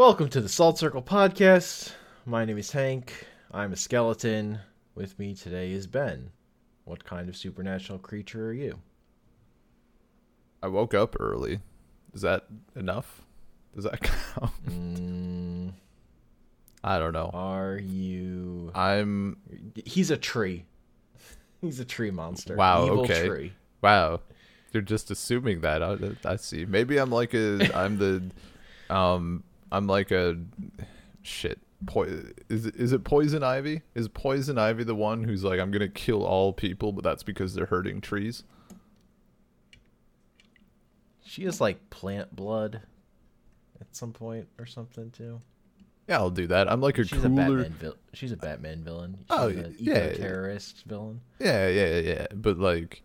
Welcome to the Salt Circle Podcast. My name is Hank. I'm a skeleton. With me today is Ben. What kind of supernatural creature are you? I woke up early. Is that enough? Does that count? Mm, I don't know. are you. I'm He's a tree. He's a tree monster. Wow, Evil okay. tree. wow. You're just assuming that. I, I see. Maybe I'm like a I'm the um I'm like a shit. Po- is it- is it poison ivy? Is poison ivy the one who's like I'm gonna kill all people, but that's because they're hurting trees? She has like plant blood at some point or something too. Yeah, I'll do that. I'm like a She's a cooler. Batman vil- She's a Batman villain. She's Oh, yeah, yeah. eco-terrorist villain. Yeah, yeah, yeah. But like,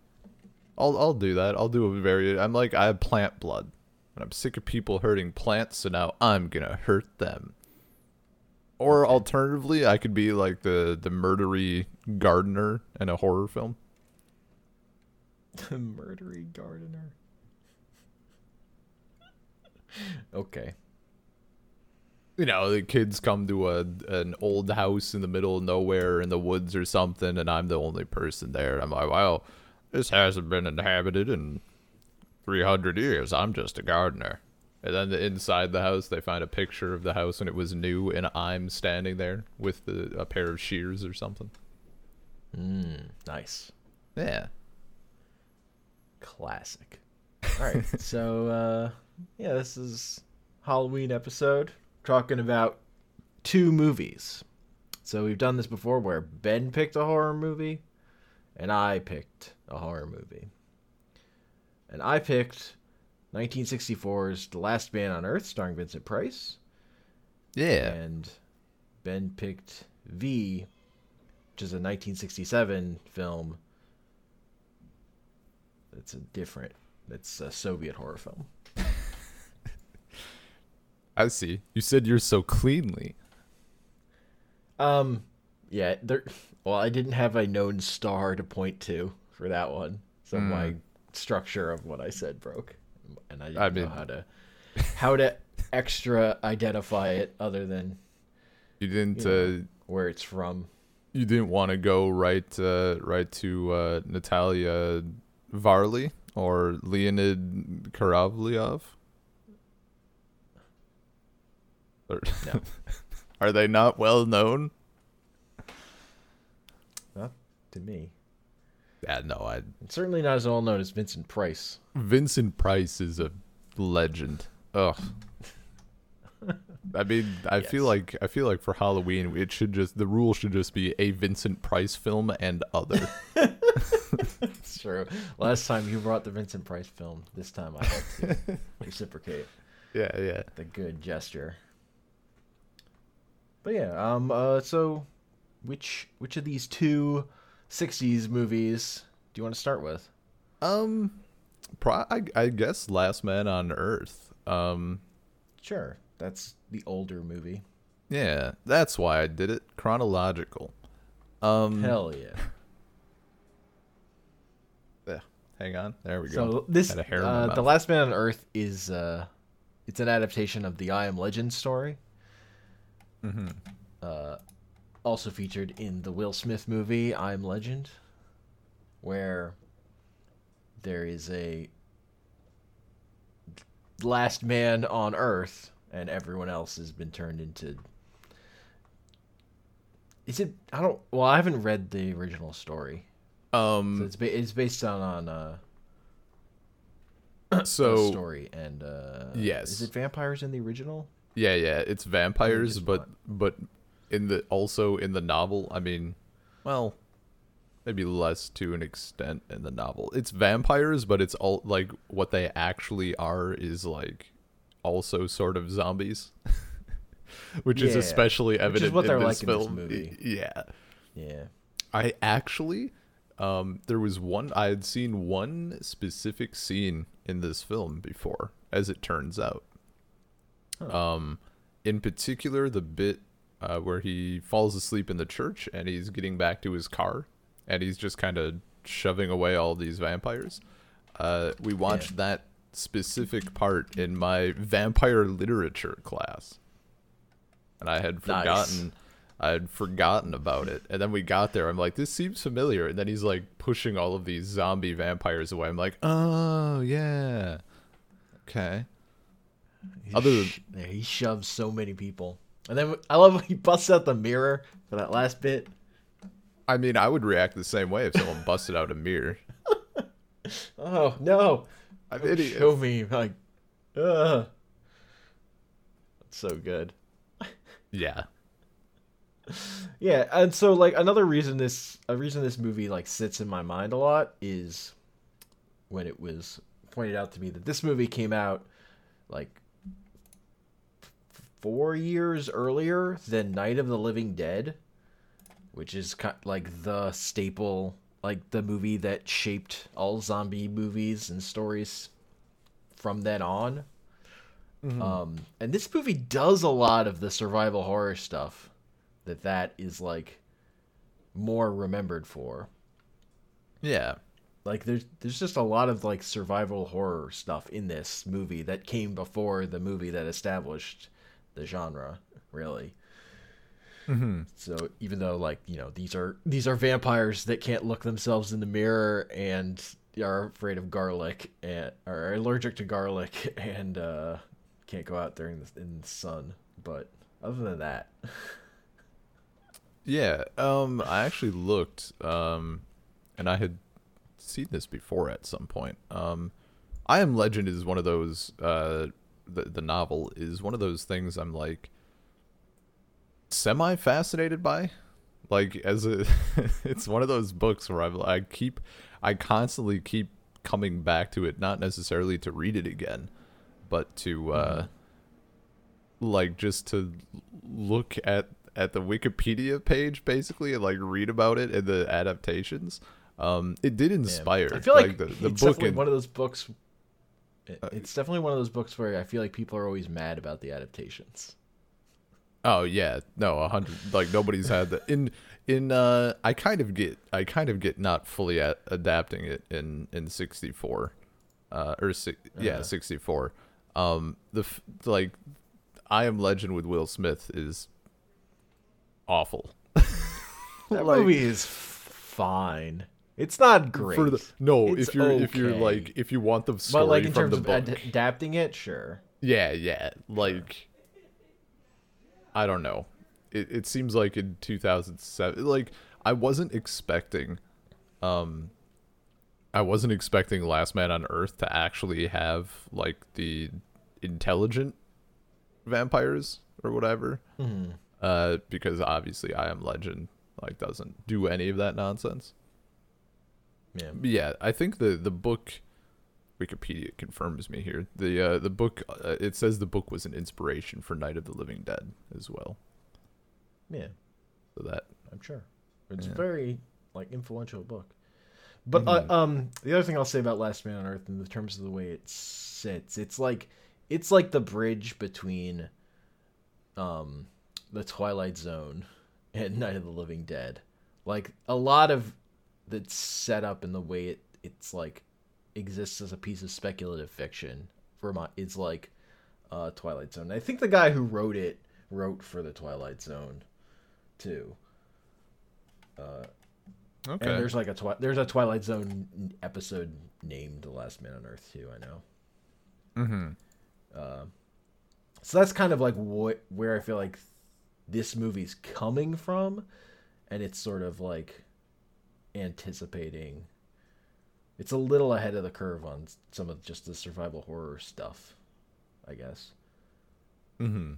I'll I'll do that. I'll do a very. I'm like I have plant blood, and I'm sick of people hurting plants. So now I'm gonna hurt them. Or alternatively, I could be like the the murdery gardener in a horror film. The murdery gardener. okay. You know, the kids come to a an old house in the middle of nowhere in the woods or something, and I'm the only person there. I'm like, well, this hasn't been inhabited in 300 years. I'm just a gardener. And then the, inside the house, they find a picture of the house when it was new, and I'm standing there with the, a pair of shears or something. Mm, nice. Yeah. Classic. All right. so, uh, yeah, this is Halloween episode talking about two movies. So we've done this before where Ben picked a horror movie and I picked a horror movie. And I picked 1964's The Last Man on Earth starring Vincent Price. Yeah. And Ben picked Viy, which is a 1967 film. It's a different. It's a Soviet horror film. I see. You said you're so cleanly. Um, yeah. There. Well, I didn't have a known star to point to for that one, so Hmm. my structure of what I said broke, and I didn't I know how to how to extra identify it other than You didn't. you know, Uh, where it's from. you didn't want to go right uh, right to uh, Natalia Varley or Leonid Kuravlyov? Or- No. Are they not well known? Not to me. Yeah, no. I certainly not as well known as Vincent Price. Vincent Price is a legend. Ugh. I mean, I feel like I feel like for Halloween it should just the rule should just be a Vincent Price film and other. It's true. Last time you brought the Vincent Price film. This time I had to reciprocate yeah, yeah. the good gesture. But yeah, um, uh, so which which of these two '60s movies do you want to start with? Um, pro- I, I guess Last Man on Earth. Um, Sure, that's the older movie. yeah, that's why I did it chronological. Um, Hell yeah! yeah, hang on, there we go. So this, Had a hair in my uh, the Last Man on Earth is uh, it's an adaptation of the I Am Legend story. Mhm. Uh, also featured in the Will Smith movie I Am Legend, where there is a last man on Earth, and everyone else has been turned into. Is it? I don't. Well, I haven't read the original story. So Um, it's ba- it's based on on uh, a so story and uh, Yes. Is it vampires in the original? yeah, yeah, it's vampires, but but in the also in the novel, I mean, well, maybe less to an extent in the novel. It's vampires, but it's all like what they actually are is like also sort of zombies. Which is especially evident what in they're this like in this movie. Yeah. Yeah. I actually um there was one I had seen one specific scene in this film before as it turns out. Um in particular the bit uh, where he falls asleep in the church and he's getting back to his car and he's just kind of shoving away all these vampires. Uh we watched that specific part in my vampire literature class. and I had Nice. forgotten. I had forgotten about it, and then we got there. I'm like, this seems familiar, and then he's like pushing all of these zombie vampires away. I'm like, oh yeah, okay. He Other sh- yeah, he shoves so many people, and then I love when he busts out the mirror for that last bit. I mean, I would react the same way if someone busted out a mirror. Oh no! I'm Don't idiot. Show me like, ugh. That's so good. Yeah. Yeah, and so like another reason this a reason this movie like sits in my mind a lot is when it was pointed out to me that this movie came out like 4 years earlier than Night of the Living Dead, which is kind like the staple like the movie that shaped all zombie movies and stories from then on. Um, and this movie does a lot of the survival horror stuff that that is like more remembered for. Yeah. Like there's there's just a lot of like survival horror stuff in this movie that came before the movie that established the genre, really. Mm-hmm. So even though like you know these are these are vampires that can't look themselves in the mirror and are afraid of garlic and are allergic to garlic and uh, can't go out during the in the sun, but other than that, Yeah, um, I actually looked, um, and I had seen this before at some point. Um, I Am Legend is one of those, uh, the the novel is one of those things I'm like semi fascinated by. Like as a, it's one of those books where I'm, I keep, I constantly keep coming back to it, not necessarily to read it again, but to, uh, like just to look at at the Wikipedia page basically and like read about it and the adaptations. Um, it did Yeah. inspire. I feel like, the, the it's book and one of those books. It- Uh, It's definitely one of those books where I feel like people are always mad about the adaptations. oh yeah, no, a hundred like nobody's had that in in. uh I kind of get I kind of get not fully at adapting it in in sixty four, uh or si- yeah Uh-huh. sixty four. Um, the f- like, I Am Legend with Will Smith is awful. That Like- movie is fine. It's not great. For the, no, It's if you're if you're like if you want the story but like in from terms the of book, ad- adapting it, sure. yeah, yeah, like I don't know. It it seems like in 2007, like I wasn't expecting, um, I wasn't expecting Last Man on Earth to actually have like the intelligent vampires or whatever. Hmm. Uh, because obviously I Am Legend like doesn't do any of that nonsense. Yeah. Yeah, I think the the book Wikipedia confirms me here. The uh, the book uh, it says the book was an inspiration for Night of the Living Dead as well. Yeah. So that I'm sure. It's Yeah. very like influential book. But Mhm. uh, um, the other thing I'll say about Last Man on Earth, in the terms of the way it sits, it's like it's like the bridge between um the Twilight Zone and Night of the Living Dead. Like a lot of that's set up in the way it it's like exists as a piece of speculative fiction Vermont it's like uh Twilight Zone. I think the guy who wrote it wrote for the Twilight Zone too. Uh, okay. and there's like a twi- there's a Twilight Zone episode named "The Last Man on Earth" too. I know. mm-hmm. Uh, so that's kind of like what where I feel like this movie's coming from, and it's sort of like anticipating. It's a little ahead of the curve on some of just the survival horror stuff, I guess. Mm-hmm.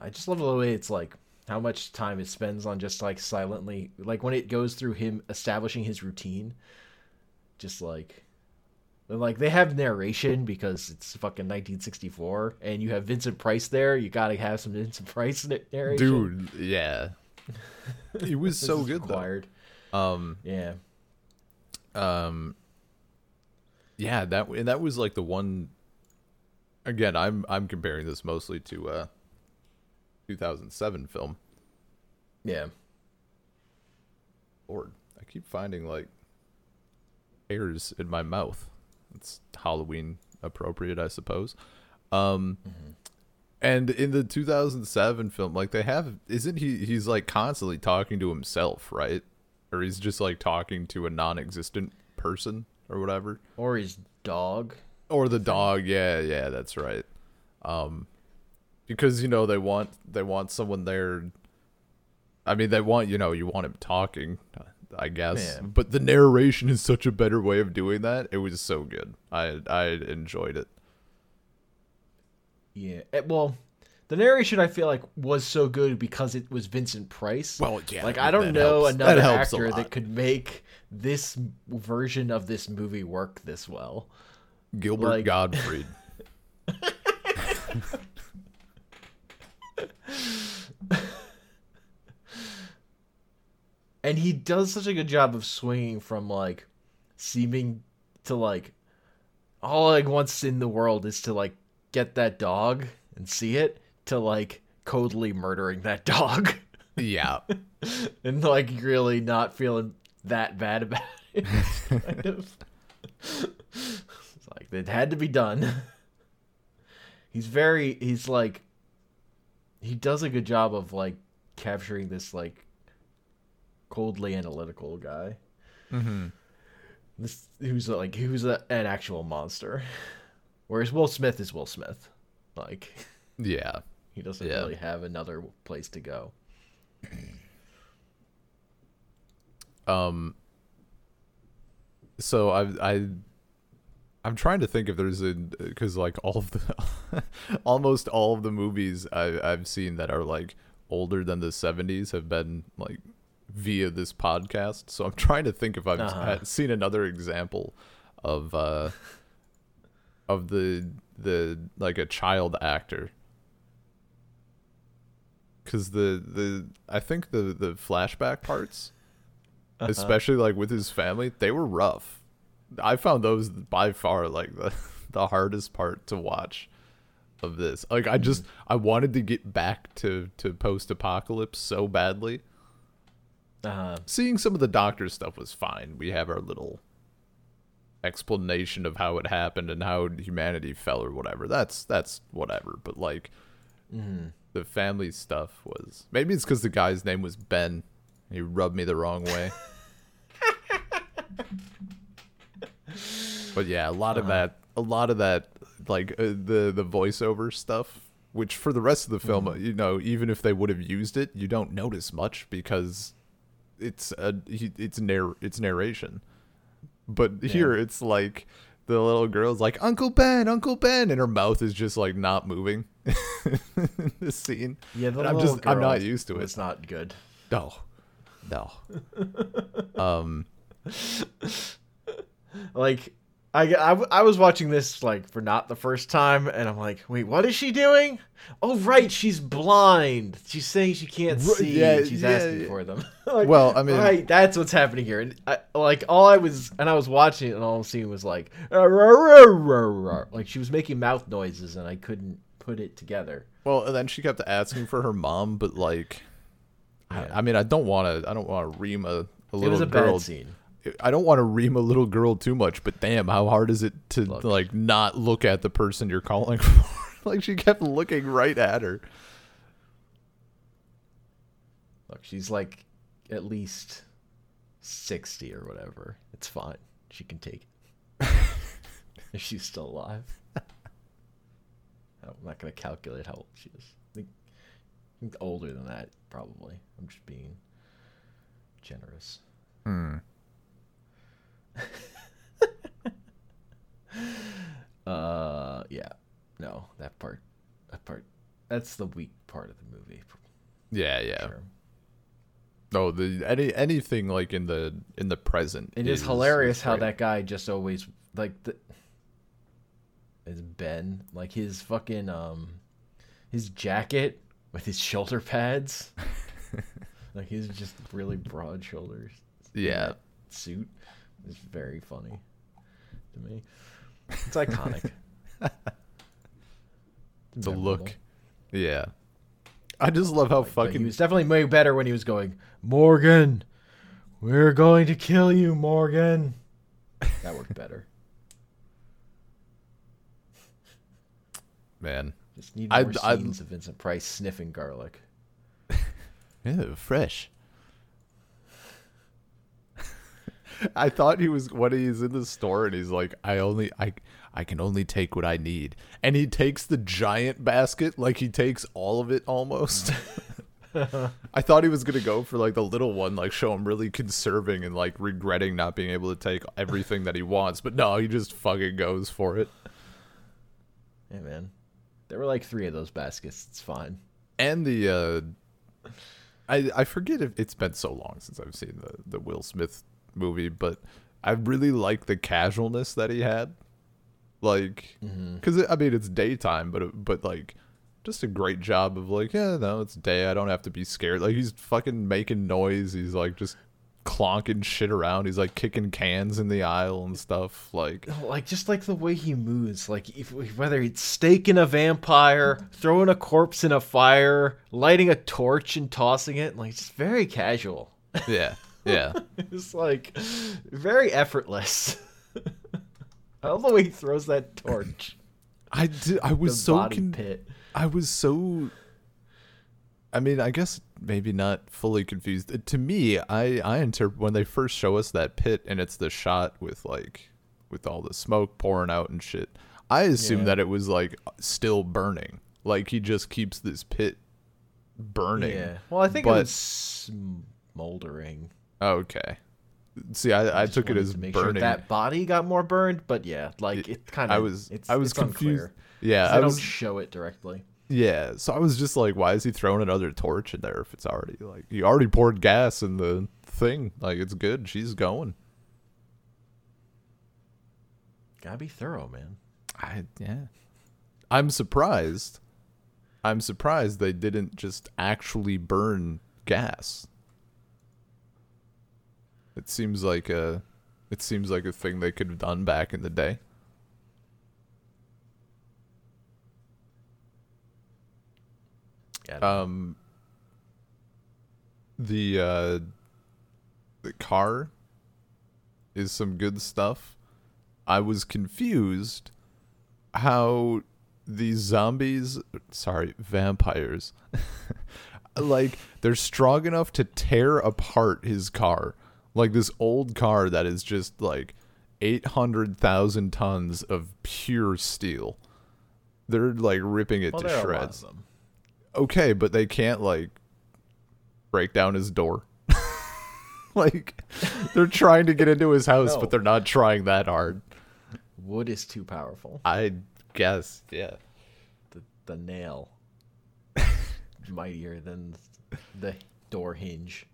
I just love the way it's like how much time it spends on just like silently like when it goes through him establishing his routine just like like they have narration because it's fucking 1964 and you have Vincent Price there you got to have some Vincent Price na- narration Dude, yeah. It was so good required though. Um yeah um yeah, that and that was like the one again, I'm I'm comparing this mostly to uh 2007 film. yeah Lord, I keep finding like hairs in my mouth. It's Halloween appropriate, I suppose. Um, And in the 2007 film, like they have, isn't he? He's like constantly talking to himself, right? Or he's just like talking to a non-existent person or whatever. Or his dog. Or the dog. Yeah, yeah, that's right. Um, because you know they want they want someone there. I mean, they want you know you want him talking, I guess. Yeah. But the narration is such a better way of doing that. It was so good. I I enjoyed it. Yeah. eh, Well, the narration I feel like was so good because it was Vincent Price. Well, yeah, Like I don't know helps. Another a actor that could make this version of this movie work this well. Gilbert Like- Gottfried. and he does such a good job of swinging from like seeming to like all like wants in the world is to like get that dog and see it to like coldly murdering that dog. Yeah. and like really not feeling that bad about it. Kind of. It's like it had to be done. He's very he's like he does a good job of like capturing this like coldly analytical guy. Mm-hmm. this who's like who's a, an actual monster whereas will smith is will smith like Yeah. he doesn't Yeah. really have another place to go Um. So I I I'm trying to think if there's a because like all of the almost all of the movies I I've seen that are like older than the 70s have been like via this podcast. So I'm trying to think if I've Uh-huh. seen another example of uh of the the like a child actor because the the I think the the flashback parts, especially like with his family, they were rough. I found those by far like the the hardest part to watch of this. Like I just I wanted to get back to to post apocalypse so badly. uh Seeing some of the doctor stuff was fine. We have our little explanation of how it happened and how humanity fell or whatever. That's that's whatever. But like the family stuff was maybe it's because the guy's name was Ben. He rubbed me the wrong way. but yeah, a lot of that, a lot of that, like uh, the the voiceover stuff, which for the rest of the film, uh, you know, even if they would have used it, you don't notice much because it's a it's narr it's narration. But here it's like the little girl's like Uncle Ben, Uncle Ben, and her mouth is just like not moving. in this scene. yeah the And I'm just I'm not used to it. It's not good No, no. um, like I, I, I was watching this like for not the first time and i'm like wait what is she doing oh right she's blind she's saying she can't see yeah, and she's yeah, asking yeah. for them Like, Well, I mean- right that's what's happening here and I, like all i was and i was watching it and all i was seeing was like "Uh, rah, rah, rah, rah." like she was making mouth noises and i couldn't put it together well, and then she kept asking for her mom, but like. I, I mean, I don't want to. I don't want to ream a, a it little was a girl. bad scene I don't want to ream a little girl too much, but damn, how hard is it to Look. like not look at the person you're calling for? like she kept looking right at her. look she's like at least 60 or whatever it's fine she can take it if she's still alive i'm not going to calculate how old she is I think, I think older than that probably i'm just being generous Hmm. uh yeah no that part that part that's the weak part of the movie Yeah, yeah. sure. No, the any anything like in the in the present. It is, is hilarious is how that guy just always like the is Ben like his fucking um his jacket with his shoulder pads like he's just really broad shoulders Yeah. suit is very funny to me it's iconic the memorable. look. Yeah. I just love how fucking he was definitely way better when he was going Morgan we're going to kill you Morgan that worked better man. Just need I- more I- scenes of Vincent Price sniffing garlic. Yeah, fresh. I thought he was when he's in the store and he's like, I only I I can only take what I need. And he takes the giant basket like he takes all of it almost. I thought he was gonna go for like the little one, like show him really conserving and like regretting not being able to take everything that he wants, but no, he just fucking goes for it. Hey man, there were like three of those baskets. It's fine. and the uh I I forget if it's been so long since I've seen the the Will Smith movie, but I really like the casualness that he had. Like mm-hmm. cuz I mean it's daytime, but it, but like just a great job of like, yeah, no, it's day. I don't have to be scared. Like he's fucking making noise. He's like just clonking shit around. He's like kicking cans in the aisle and stuff. Like oh, Like just like the way he moves, like if, whether he's staking a vampire, throwing a corpse in a fire, lighting a torch and tossing it, like just very casual. yeah. Yeah. It's like very effortless. I love the way he throws that torch. I did, I The was so body con- pit. I was so. I mean, I guess maybe not fully confused. Uh, To me, I I interpret when they first show us that pit and it's the shot with like with all the smoke pouring out and shit. I assume Yeah. that it was like still burning. Like he just keeps this pit burning. Yeah. Well, I think but- it was smoldering. Okay. See, I, I Just took it as to make burning. Sure that body got more burned, but yeah, like it kind of. I was It's, I was it's confused. Unclear, Yeah, I was don't show it directly. Yeah, so I was just like, why is he throwing another torch in there if it's already like he already poured gas in the thing? Like it's good. She's going. Gotta be thorough, man. I yeah. I'm surprised. I'm surprised they didn't just actually burn gas. It seems like a it seems like a thing they could have done back in the day. Yeah, I don't know. Um the uh the car is some good stuff. I was confused how these zombies, sorry, vampires, like they're strong enough to tear apart his car. Like this old car that is just like 800,000 tons of pure steel. They're like ripping it well, to there are a lot shreds okay, but they can't like break down his door. like they're trying to get into his house, No. but they're not trying that hard. Wood is too powerful. I guess, yeah. The the nail mightier than the door hinge.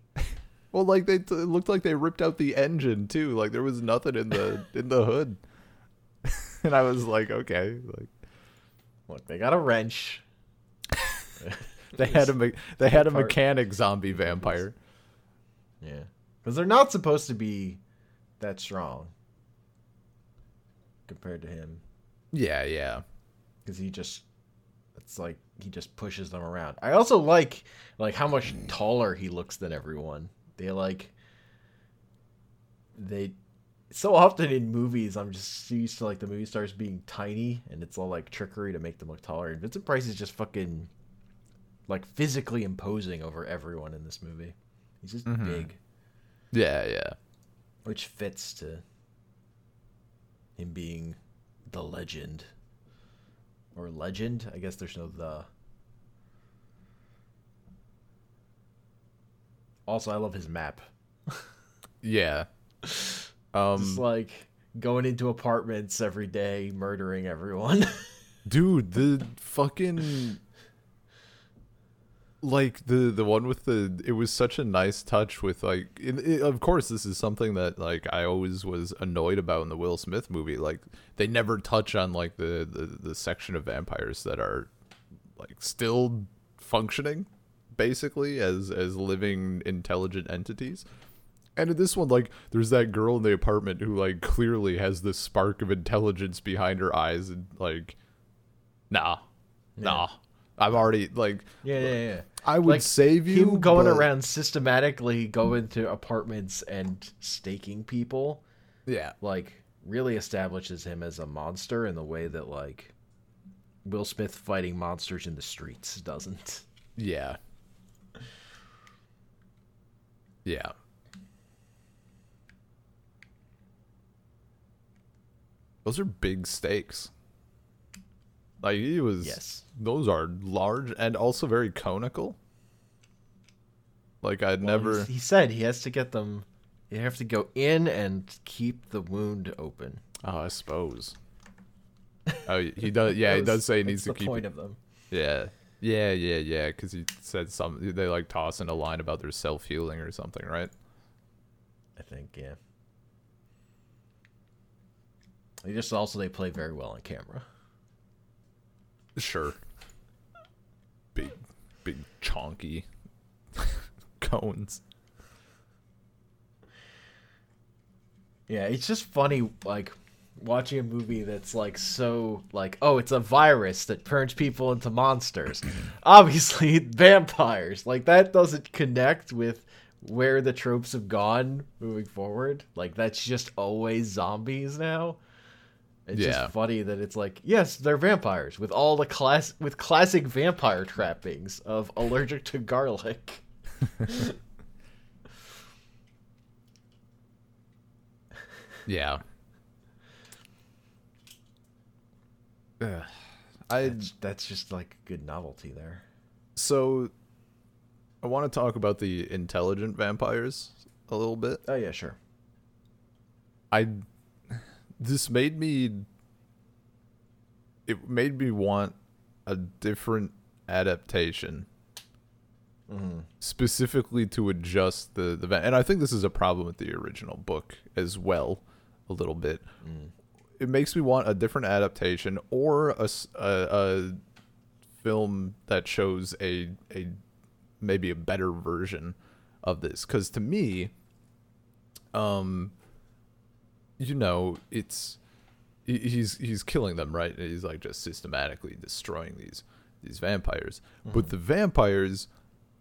Well, like they it looked like they ripped out the engine too. Like there was nothing in the in the hood. and I was like, okay, like Look, they got a wrench. they had a me- they had a mechanic zombie vampire. Yeah, because they're not supposed to be that strong compared to him. Yeah, yeah. because he just it's like he just pushes them around. I also like like how much taller he looks than everyone. They like they so often in movies I'm just used to like the movie stars being tiny and it's all like trickery to make them look taller. And Vincent Price is just fucking like physically imposing over everyone in this movie. He's just Mhm. big, Yeah, yeah. which fits to him being the legend or legend. I guess there's no the. Also, I love his map. Yeah. Um Just like going into apartments every day, murdering everyone. Dude, the fucking like the the one with the it was such a nice touch with like in, it, of course this is something that like I always was annoyed about in the Will Smith movie like they never touch on like the the, the section of vampires that are like still functioning basically as as living intelligent entities and in this one, like, there's that girl in the apartment who, like, clearly has this spark of intelligence behind her eyes, and like, nah, nah, I'm already like, yeah, yeah, yeah. I would Like, save you. Him going but- around systematically going to apartments and staking people, yeah, like, really establishes him as a monster in the way that, like, Will Smith fighting monsters in the streets doesn't. Yeah. Yeah. Those are big stakes. Like he was Yes. those are large and also very conical. Like I'd Well, never he's- He said he has to get them. You have to go in and keep the wound open. Oh, I suppose. Oh, he does. Yeah, he does say he that's needs to the keep. point of them. Yeah, yeah, yeah, yeah. Because he said some. They like toss in a line about their self healing or something, right? I think, yeah. They just also they play very well on camera. Sure. Big, big chonky cones. Yeah, it's just funny, like watching a movie that's like so like oh it's a virus that turns people into monsters. Obviously vampires. Like that doesn't connect with where the tropes have gone moving forward. Like that's just always zombies now. It's Yeah. just funny that it's like yes they're vampires with all the class with classic vampire trappings of allergic to garlic. Yeah. Ugh. I that's, that's just like a good novelty there so I want to talk about the intelligent vampires a little bit. oh yeah sure I this made me it made me want a different adaptation mm-hmm. specifically to adjust the the and I think this is a problem with the original book as well a little bit. Mm. It makes me want a different adaptation or a a film that shows a a maybe a better version of this cuz to me um you know, it's he's he's killing them, right? He's like just systematically destroying these these vampires. But the vampires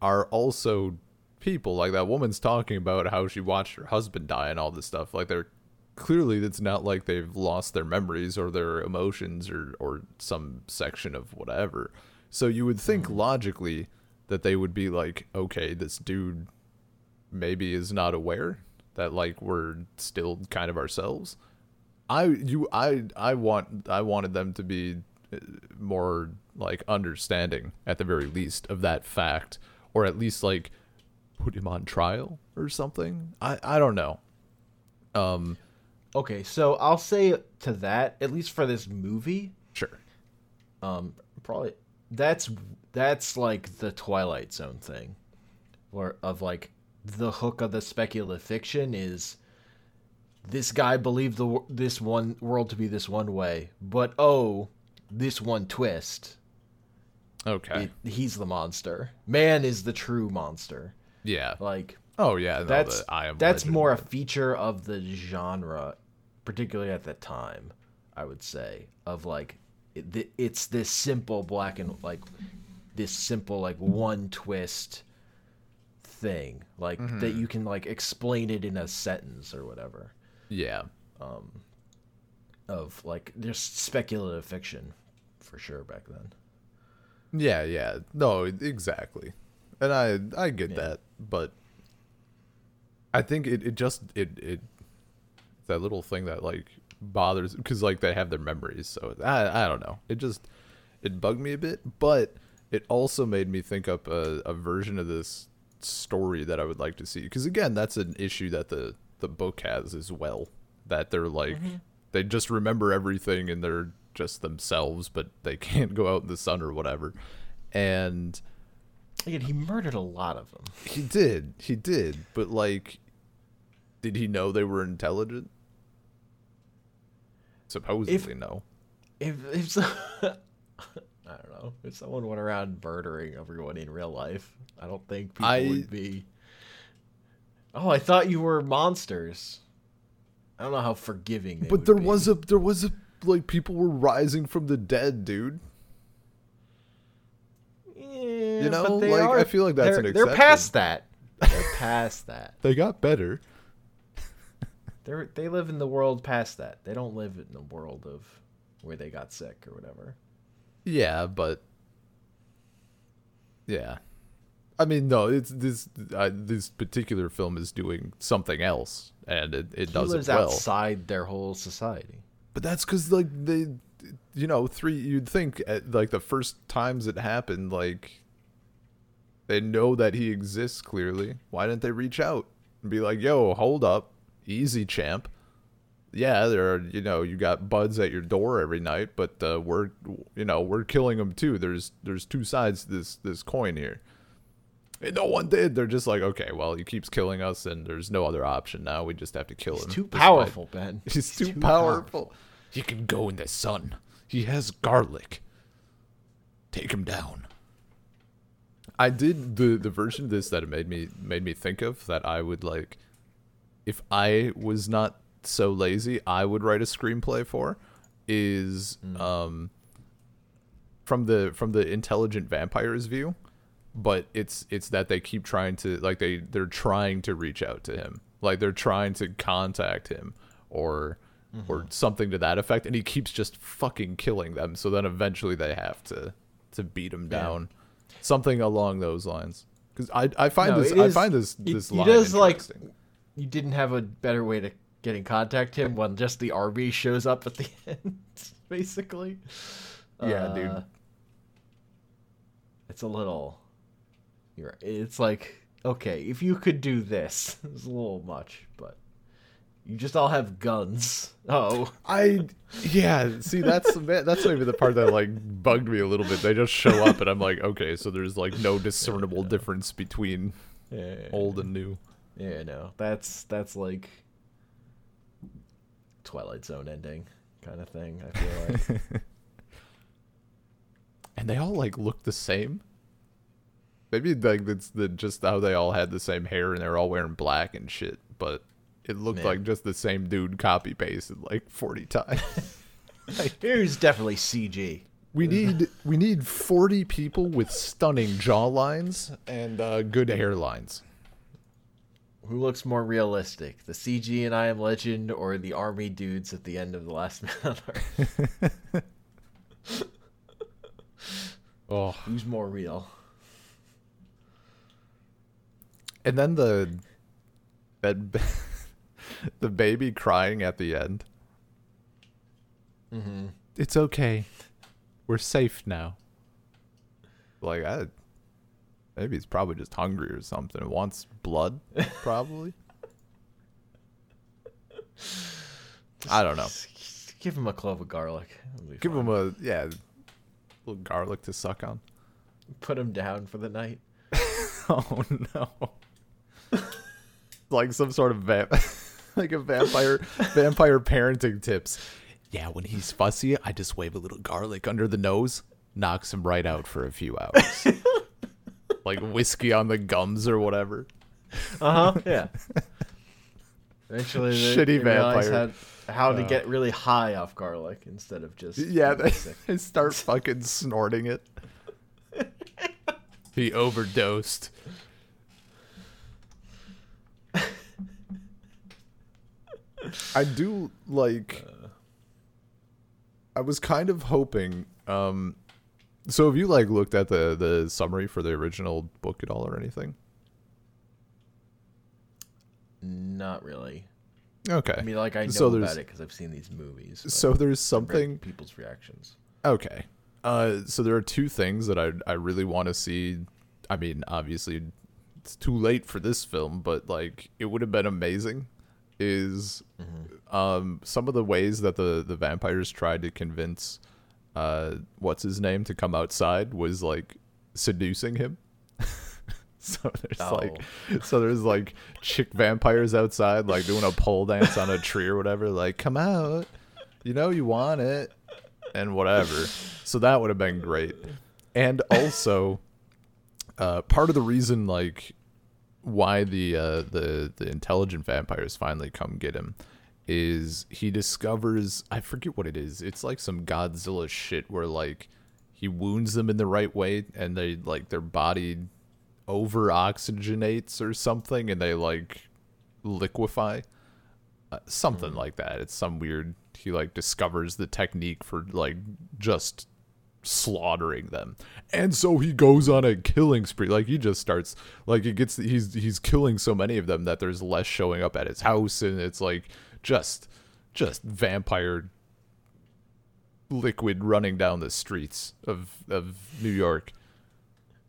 are also people. Like that woman's talking about how she watched her husband die and all this stuff. Like they're clearly it's not like they've lost their memories or their emotions or or some section of whatever. So you would think logically that they would be like, okay, this dude maybe is not aware that like we're still kind of ourselves. I you I I want I wanted them to be uh, more like understanding at the very least of that fact or at least like put him on trial or something. I I don't know. Um Okay, so I'll say to that, at least for this movie, sure. um, probably that's that's like the Twilight Zone thing, or of like the hook of the speculative fiction is this guy believed the this one world to be this one way, but oh, this one twist, Okay. it, he's the monster. Man is the true monster. yeah. Like Oh yeah, no, that's the I am that's Legend. more a feature of the genre, particularly at the time. I would say of like it, it's this simple black and like this simple like one twist thing like Mm-hmm. that you can like explain it in a sentence or whatever Yeah. of like just speculative fiction for sure back then. Yeah, yeah. No, exactly. And I I get that, but I think it, it just it it that little thing that like bothers because like they have their memories, so I I don't know. It just it bugged me a bit, but it also made me think up a, a version of this story that I would like to see. Because again, that's an issue that the the book has as well. That they're like mm-hmm. they just remember everything and they're just themselves, but they can't go out in the sun or whatever. And Again, he murdered a lot of them. he did, he did, but like, did he know they were intelligent? Supposedly, no. If if so, I don't know if someone went around murdering everyone in real life, I don't think people I- would be. Oh, I thought you were monsters. I don't know how forgiving. They But there be. was a there was a like people were rising from the dead, dude. Yeah, You know, but they like, are, I feel like that's they're, an They're past that. They're past that. They got better. They're they live in the world past that. They don't live in the world of where they got sick or whatever. Yeah, but yeah, I mean, no, it's this uh, this particular film is doing something else, and it, it He does lives it well. outside their whole society. But that's because like they, you know, three. You'd think at, like the first times it happened, like they know that he exists clearly. Why didn't they reach out and be like, "Yo, hold up, easy, champ." Yeah, there are. You know, you got buds at your door every night, but uh, we're, you know, we're killing them too. There's there's two sides to this this coin here. And no one did. They're just like, okay, well, he keeps killing us, and there's no other option now. We just have to kill him. He's him. too despite- powerful, Ben. He's too, powerful. He can go in the sun. He has garlic. Take him down. I did the the version of this that it made me made me think of that I would like if I was not so lazy, I would write a screenplay for is um from the from the intelligent vampires view but it's it's that they keep trying to like they they're trying to reach out to him. Like they're trying to contact him or or something to that effect and he keeps just fucking killing them so then eventually they have to to beat him Yeah. down something along those lines because I, I find No, this it I find this this he line does, like, interesting. You didn't have a better way to get in contact him when just the army shows up at the end, basically. Yeah, dude. Uh, It's a little. You're. It's like okay, if you could do this, it's a little much, but you just all have guns. Oh, I yeah. See, that's that's maybe the part that like bugged me a little bit. They just show up, and I'm like, okay, so there's like no discernible difference between yeah, old and new. yeah, no, that's that's like Twilight Zone ending kind of thing. I feel like. and they all like look the same. Maybe like that's the just how they all had the same hair and they're all wearing black and shit, but it looked Man. like just the same dude copy pasted like forty times. Here's definitely CG. we need we need forty people with stunning jawlines and uh, good hairlines. Who looks more realistic, the CG in I Am Legend or the army dudes at the end of the Last Man? Oh, Who's more real? and then the that the baby crying at the end. Mm-hmm. It's okay. We're safe now. Like I maybe it's probably just hungry or something. It wants blood, probably. I don't know. Give him a clove of garlic. Give fine. him a yeah, a little garlic to suck on. Put him down for the night. Oh no. like some sort of vamp like a vampire vampire parenting tips. Yeah, when he's fussy, I just wave a little garlic under the nose, knocks him right out for a few hours. like whiskey on the gums or whatever. Uh huh. Yeah. Eventually, they, Shitty they vampire. How, how to Uh. get really high off garlic instead of just Yeah, they, they start fucking snorting it. he overdosed. I do like. I was kind of hoping. Um, so have you like looked at the the summary for the original book at all or anything? Not really. Okay. I mean, like I know So about it because I've seen these movies. so there's something people's reactions. Okay. Uh, so there are two things that I I really want to see. I mean, obviously, it's too late for this film, but like it would have been amazing. Is um some of the ways that the the vampires tried to convince uh what's his name to come outside was like seducing him. so there's like so there's like chick vampires outside like doing a pole dance on a tree or whatever like come out you know you want it and whatever. So that would have been great. And also, uh, part of the reason like why the uh, the the intelligent vampires finally come get him is he discovers I forget what it is. It's like some Godzilla shit where like he wounds them in the right way and they like their body over oxygenates or something and they like liquefy uh, something like that. It's some weird. He like discovers the technique for like just slaughtering them. And so he goes on a killing spree. Like he just starts like he gets he's he's killing so many of them that there's less showing up at his house and it's like just just vampire liquid running down the streets of of New York.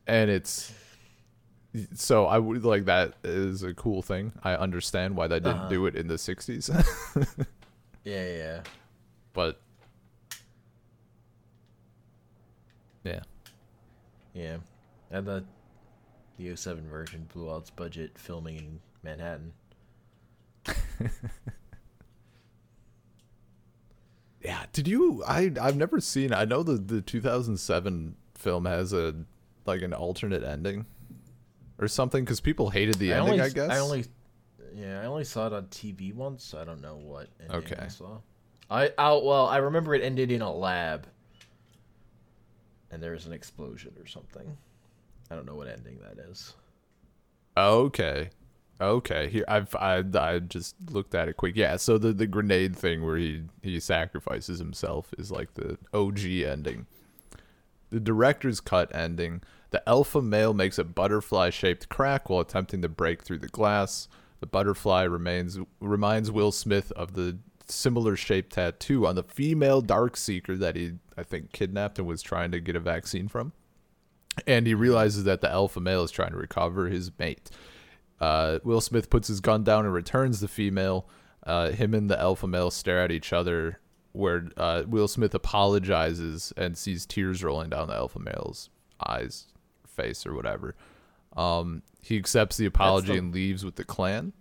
And it's so I would like that is a cool thing. I understand why they didn't Uh-huh. do it in the 60s. Yeah, yeah. but yeah. Yeah. And the the 07 version blew out its budget filming in Manhattan. Yeah, did you I I've never seen I know the the 2007 film has a like an alternate ending or something cuz people hated the I ending, only, I guess. I only Yeah, I only saw it on TV once, so I don't know what ending I saw. I oh well, I remember it ended in a lab. And there's an explosion or something. I don't know what ending that is. Okay. Okay. Here I've I I just looked at it quick. Yeah, so the the grenade thing where he he sacrifices himself is like the OG ending. The director's cut ending. The alpha male makes a butterfly-shaped crack while attempting to break through the glass. The butterfly remains reminds Will Smith of the similar shaped tattoo on the female dark seeker that he I think kidnapped and was trying to get a vaccine from. And he realizes that the alpha male is trying to recover his mate. Uh, Will Smith puts his gun down and returns the female. Uh, him and the alpha male stare at each other, where uh, Will Smith apologizes and sees tears rolling down the alpha male's eyes, face, or whatever. Um, he accepts the apology the- and leaves with the clan.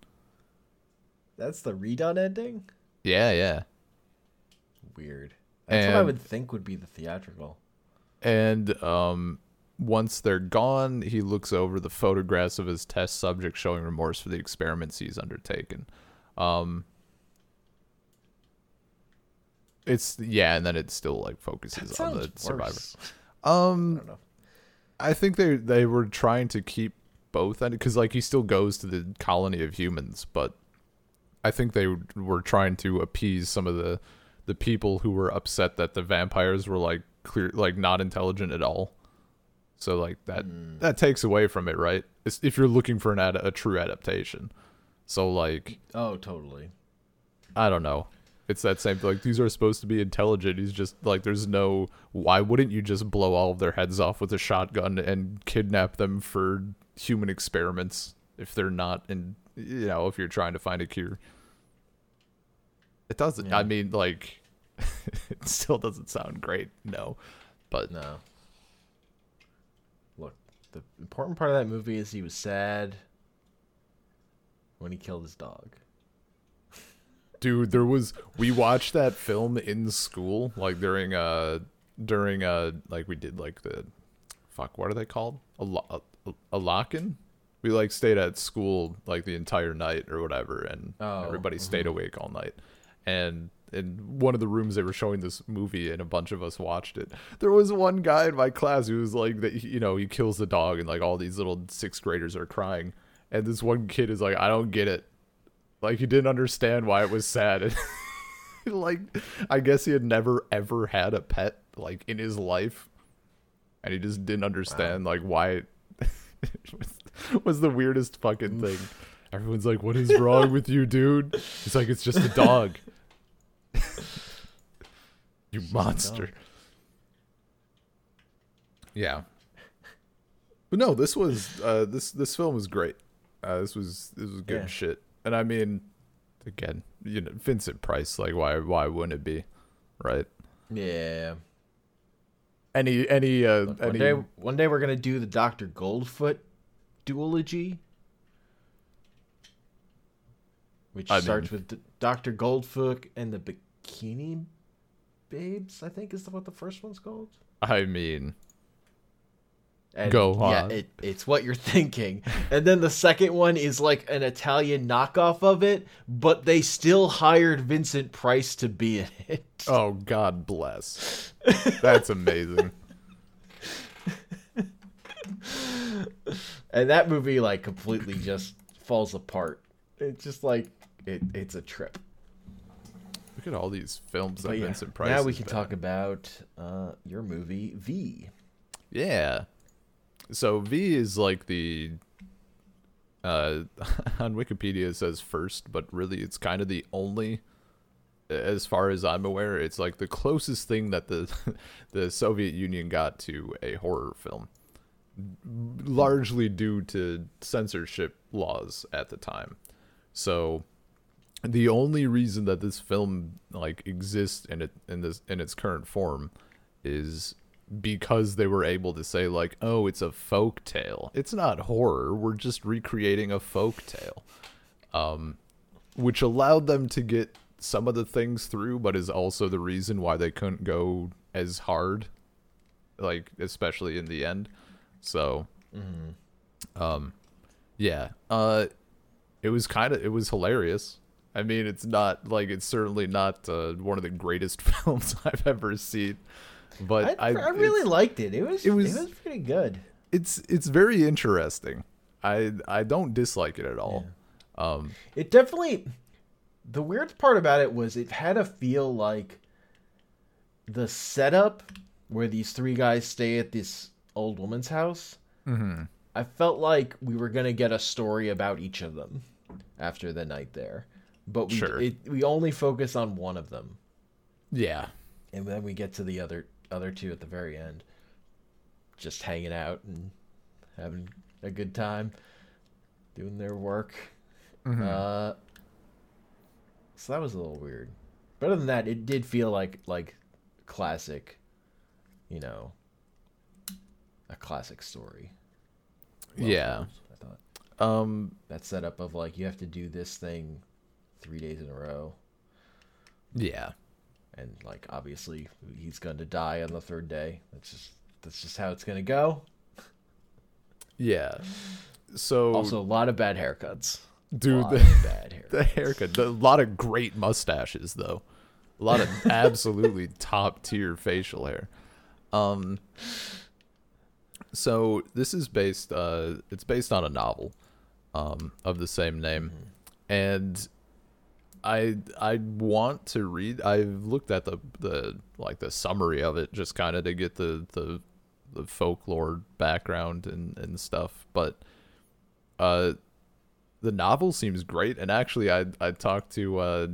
That's the redone ending? Yeah, yeah. Weird. That's what I would think would be the theatrical. And um, once they're gone, he looks over the photographs of his test subject showing remorse for the experiments he's undertaken. Um, it's yeah, and then it still like focuses That on the survivor. worse. Um, I don't know. I think they they were trying to keep both and because like he still goes to the colony of humans, but I think they were trying to appease some of the the people who were upset that the vampires were like clear like not intelligent at all. So like that Hmm. that takes away from it, right? It's, if you're looking for an ad- a true adaptation. So like Oh, totally. I don't know. It's that same thing like these are supposed to be intelligent. He's just like there's no why wouldn't you just blow all of their heads off with a shotgun and kidnap them for human experiments if they're not in you know, if you're trying to find a cure. It doesn't I mean like it still doesn't sound great, no. But No. Look, the important part of that movie is he was sad when he killed his dog. dude there was we watched that film in school like during uh during uh like we did like the fuck what are they called a, lo- a, a lock-in we like stayed at school like the entire night or whatever and Oh, everybody mm-hmm. stayed awake all night. And in one of the rooms they were showing this movie and a bunch of us watched it there was one guy in my class who was like that you know he kills the dog and like all these little sixth graders are crying. And this one kid is like i don't get it. Like he didn't understand why it was sad. like I guess he had never ever had a pet like in his life. And he just didn't understand like why it was, was the weirdest fucking thing. Everyone's like, "What is wrong with you, dude?" He's like, "It's just a dog." you monster. Yeah. But no, this was uh this this film was great. Uh this was this was good Yeah. shit. And I mean again, you know, Vincent Price, like why why wouldn't it be? Right? Yeah. Any any uh one any day, one day we're gonna do the Doctor Goldfoot duology, which I starts with Doctor Goldfoot and the Bikini Babes. I think is what the first one's called. I mean And Go yeah, on. it, it's what you're thinking. And then the second one is like an Italian knockoff of it, but they still hired Vincent Price to be in it. oh god bless. That's amazing. And that movie like completely just falls apart. It's just like it, it's a trip. Look at all these films that But yeah, Vincent Price. now we can been talk about uh, your movie Viy. Yeah. So Viy is like the uh on Wikipedia it says first, but really it's kind of the only as far as I'm aware, it's like the closest thing that the the Soviet Union got to a horror film. Largely due to censorship laws at the time. So the only reason that this film like exists in it in this in its current form is because they were able to say like oh it's a folk tale. It's not horror. We're just recreating a folk tale um which allowed them to get some of the things through but is also the reason why they couldn't go as hard like especially in the end so um yeah uh it was kind of it was hilarious i mean it's not like it's certainly not uh, one of the greatest films i've ever seen but I, i, I, really liked it. It was it it was- was, pretty good. it's it's very interesting i i don't dislike it at all um It definitely. The weird part about it was it had a feel like the setup where these three guys stay at this old woman's house. mhm. I felt like we were gonna get a story about each of them after the night there, but we Sure. it, we only focus on one of them, yeah and then we get to the other other two at the very end, just hanging out and having a good time, doing their work. Mhm. Uh, so that was a little weird. But other than that, it did feel like like classic, you know, a classic story. Well Yeah. told, I thought um that setup of like you have to do this thing three days in a row, yeah and like obviously he's going to die on the third day. That's just that's just how it's going to go. yeah so Also, a lot of bad haircuts. dude the, bad haircuts. the haircut the, a lot of great mustaches though a lot of absolutely top tier facial hair um so this is based uh it's based on a novel um of the same name. And i i want to read i've looked at the the like the summary of it just kind of to get the the the folklore background and and stuff but uh the novel seems great. And actually i i talked to uh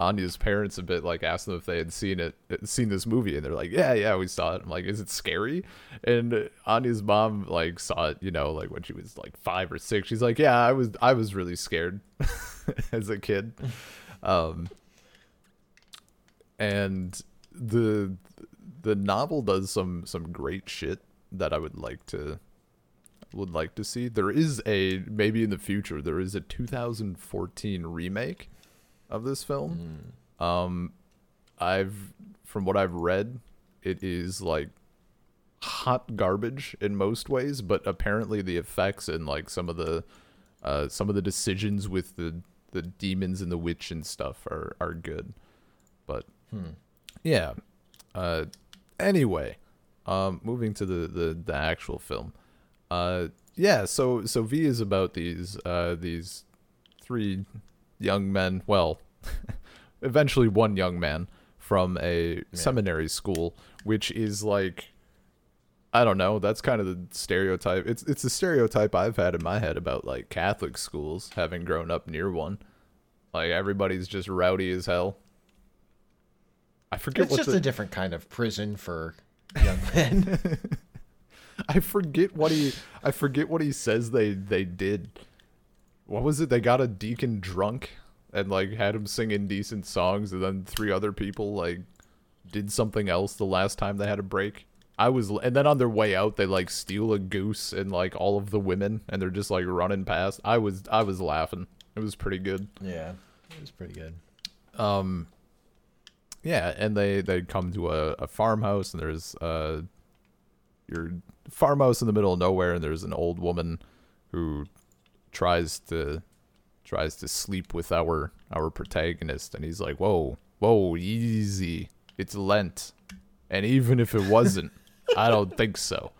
Anya's parents a bit, like asked them if they had seen it, seen this movie, and they're like, "Yeah, yeah, we saw it." I'm like, "Is it scary?" And Anya's mom like saw it, you know, like when she was like five or six. She's like, "Yeah, I was, I was really scared as a kid." Um, and the the novel does some some great shit that I would like to would like to see. There is a maybe in the future there is a 2014 remake of this film. Um I've from what I've read, it is like hot garbage in most ways, but apparently the effects and like some of the uh some of the decisions with the the demons and the witch and stuff are are good. But Hmm. yeah. Uh anyway, um moving to the the the actual film. Uh yeah, so so Viy is about these uh these three young men, well, eventually one young man from a seminary school, which is like I don't know, that's kind of the stereotype. It's it's a stereotype I've had in my head about like Catholic schools, having grown up near one. Like everybody's just rowdy as hell. I forget It's what just the, a different kind of prison for young men. I forget what he I forget what he says they they did. What was it? They got a deacon drunk and like had him sing indecent songs and then three other people like did something else the last time they had a break. I was and then on their way out they like steal a goose and like all of the women and they're just like running past. I was I was laughing. It was pretty good. yeah, it was pretty good. Um yeah, and they they come to a, a farmhouse and there's uh your farmhouse in the middle of nowhere and there's an old woman who tries to tries to sleep with our our protagonist and he's like, "Whoa, whoa, easy. It's Lent." And even if it wasn't, I don't think so.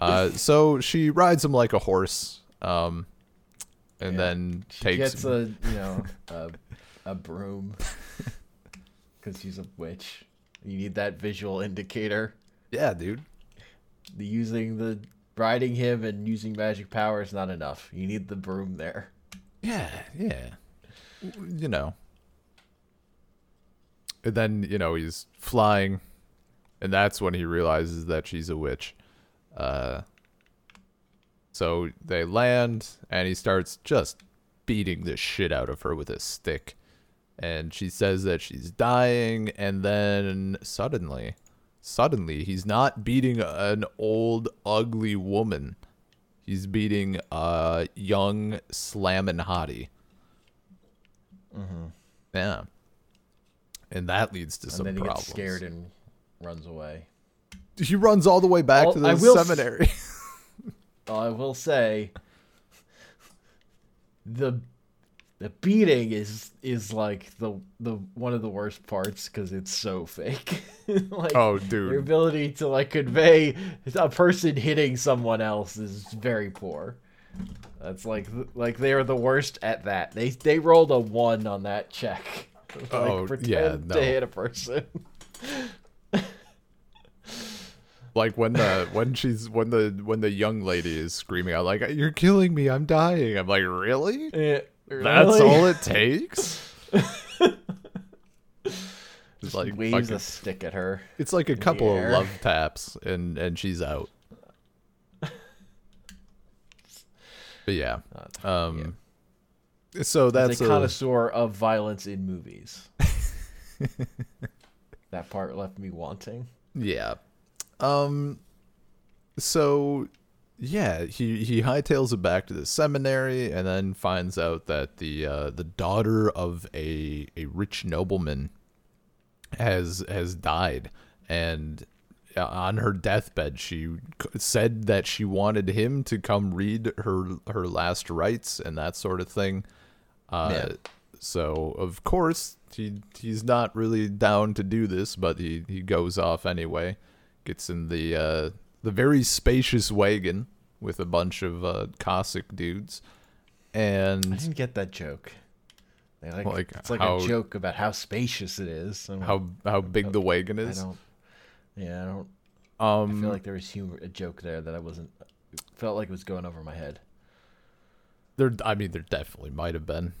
Uh so she rides him like a horse. Um and Yeah. then She takes gets a you know a, a broom. because she's a witch. You need that visual indicator. Yeah, dude. The using the riding him and using magic power is not enough. You need the broom there. Yeah, yeah. You know. And then, you know, he's flying and that's when he realizes that she's a witch. Uh so they land and he starts just beating the shit out of her with a stick. And she says that she's dying and then suddenly suddenly he's not beating an old ugly woman. He's beating a young slamming hottie. Mm-hmm. Yeah. And that leads to And some then he problems. gets scared and runs away. He runs all the way back Well, to the I will s- seminary. I will say the the beating is is like the the one of the worst parts because it's so fake. like, oh, Their dude. ability to like convey a person hitting someone else is very poor. That's like like they're the worst at that. They they rolled a one on that check. like, Oh, pretend yeah, to hit a person. Like when the when she's when the when the young lady is screaming out like you're killing me, I'm dying. I'm like, "Really? Eh, That's really? all it takes?" It's like waves fucking- a stick at her. it's like a couple of love taps and and she's out. But yeah. Um so that's As a a, connoisseur of violence in movies. that part left me wanting. Yeah. Um so yeah, he he hightails it back to the seminary and then finds out that the uh the daughter of a a rich nobleman has has died and uh, on her deathbed she said that she wanted him to come read her her last rites and that sort of thing. Uh Yeah. so of course he he's not really down to do this, but he he goes off anyway. Gets in the uh the very spacious wagon with a bunch of uh Cossack dudes. And I didn't get that joke. They like, Like, it's like how- a joke about how spacious it is. I'm how how big the wagon I is. don't. Yeah, I don't. Um I feel like there was humor, a joke there that I wasn't. Felt like it was going over my head. There, I mean, there definitely might have been.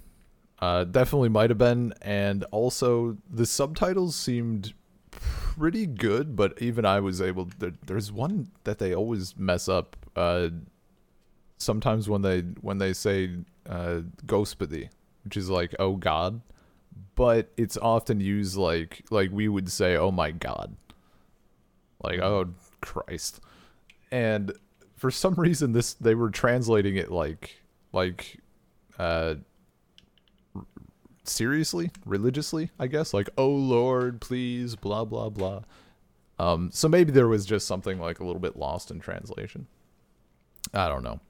Uh, definitely might have been, and also the subtitles seemed pretty good, but even I was able. There, there's one that they always mess up. Uh, sometimes when they when they say uh, "Gospodi," which is like "Oh God," but it's often used like like we would say "Oh my God," like "Oh Christ," and for some reason this they were translating it like like uh seriously religiously i guess like oh lord please blah blah blah um so maybe there was just something like a little bit lost in translation i don't know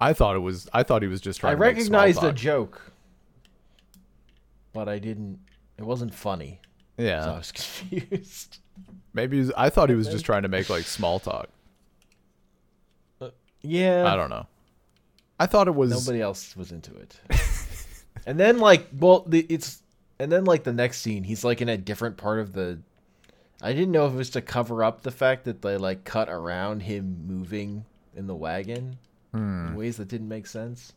i thought it was i thought he was just trying I to make recognized the talk. joke, but I didn't. It wasn't funny, yeah so I was confused. maybe was, i thought he was just trying to make like small talk Yeah, i don't know i thought it was Nobody else was into it. and then like, well, the, it's and then like the next scene, he's like in a different part of the. I didn't know if it was to cover up the fact that they like cut around him moving in the wagon Hmm. in ways that didn't make sense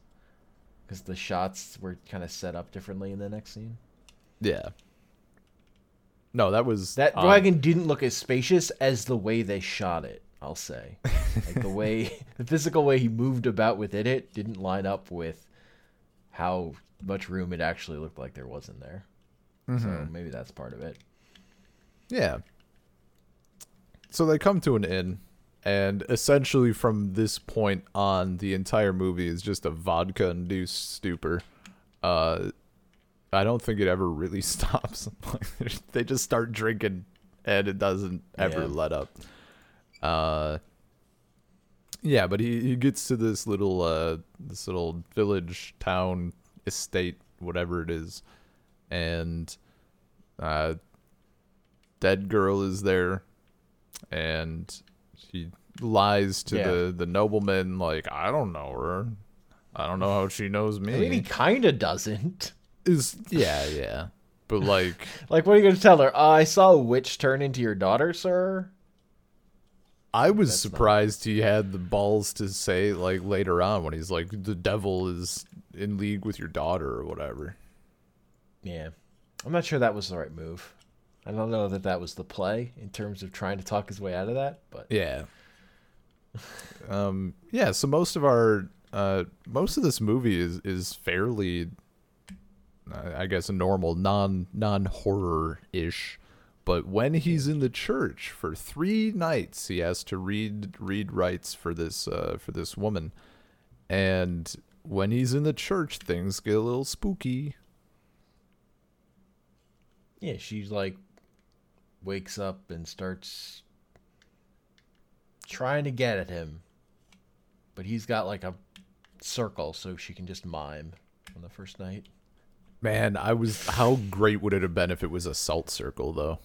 because the shots were kind of set up differently in the next scene. yeah no that was That um, wagon didn't look as spacious as the way they shot it. I'll say, like the way the physical way he moved about within it didn't line up with how much room it actually looked like there was in there. So maybe that's part of it. Yeah. So they come to an inn, and essentially from this point on, the entire movie is just a vodka induced stupor. Uh, I don't think it ever really stops. they just start drinking, and it doesn't ever Yeah. let up. Uh, yeah, but he, he gets to this little uh this little village town estate whatever it is, and uh dead girl is there and she lies to Yeah. the the nobleman like i don't know her i don't know how she knows me I mean, he kind of doesn't. is yeah yeah but like Like, what are you going to tell her? Uh, I saw a witch turn into your daughter, sir. I was That's not- surprised he had the balls to say like later on when he's like the devil is in league with your daughter or whatever. Yeah, I'm not sure that was the right move. I don't know that that was the play in terms of trying to talk his way out of that, but Yeah. um yeah, so most of our uh most of this movie is is fairly I guess a normal non non horror ish. But when he's in the church for 3 nights, he has to read read rites for this uh for this woman. And when he's in the church, things get a little spooky. yeah, she like wakes up and starts trying to get at him, but he's got like a circle so she can just mime on the first night. Man, I was how great would it have been if it was a salt circle though?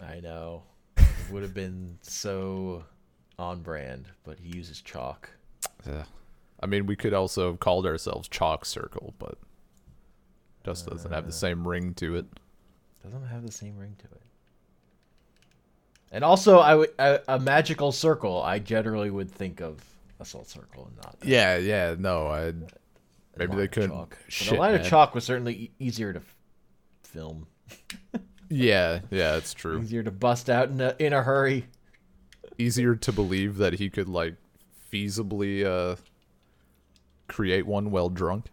I know it would have been so on brand, but he uses chalk. Yeah. I mean, we could also have called ourselves Chalk Circle, but just doesn't have the same ring to it. Doesn't have the same ring to it. And also, I would a, a magical circle. I generally would think of a salt circle and not. Yeah, yeah, no, I maybe they couldn't. chalk. But Shit, a line man. of chalk was certainly e- easier to f- film, Yeah, yeah, it's true. easier to bust out in a in a hurry. Easier to believe that he could like feasibly uh create one while drunk.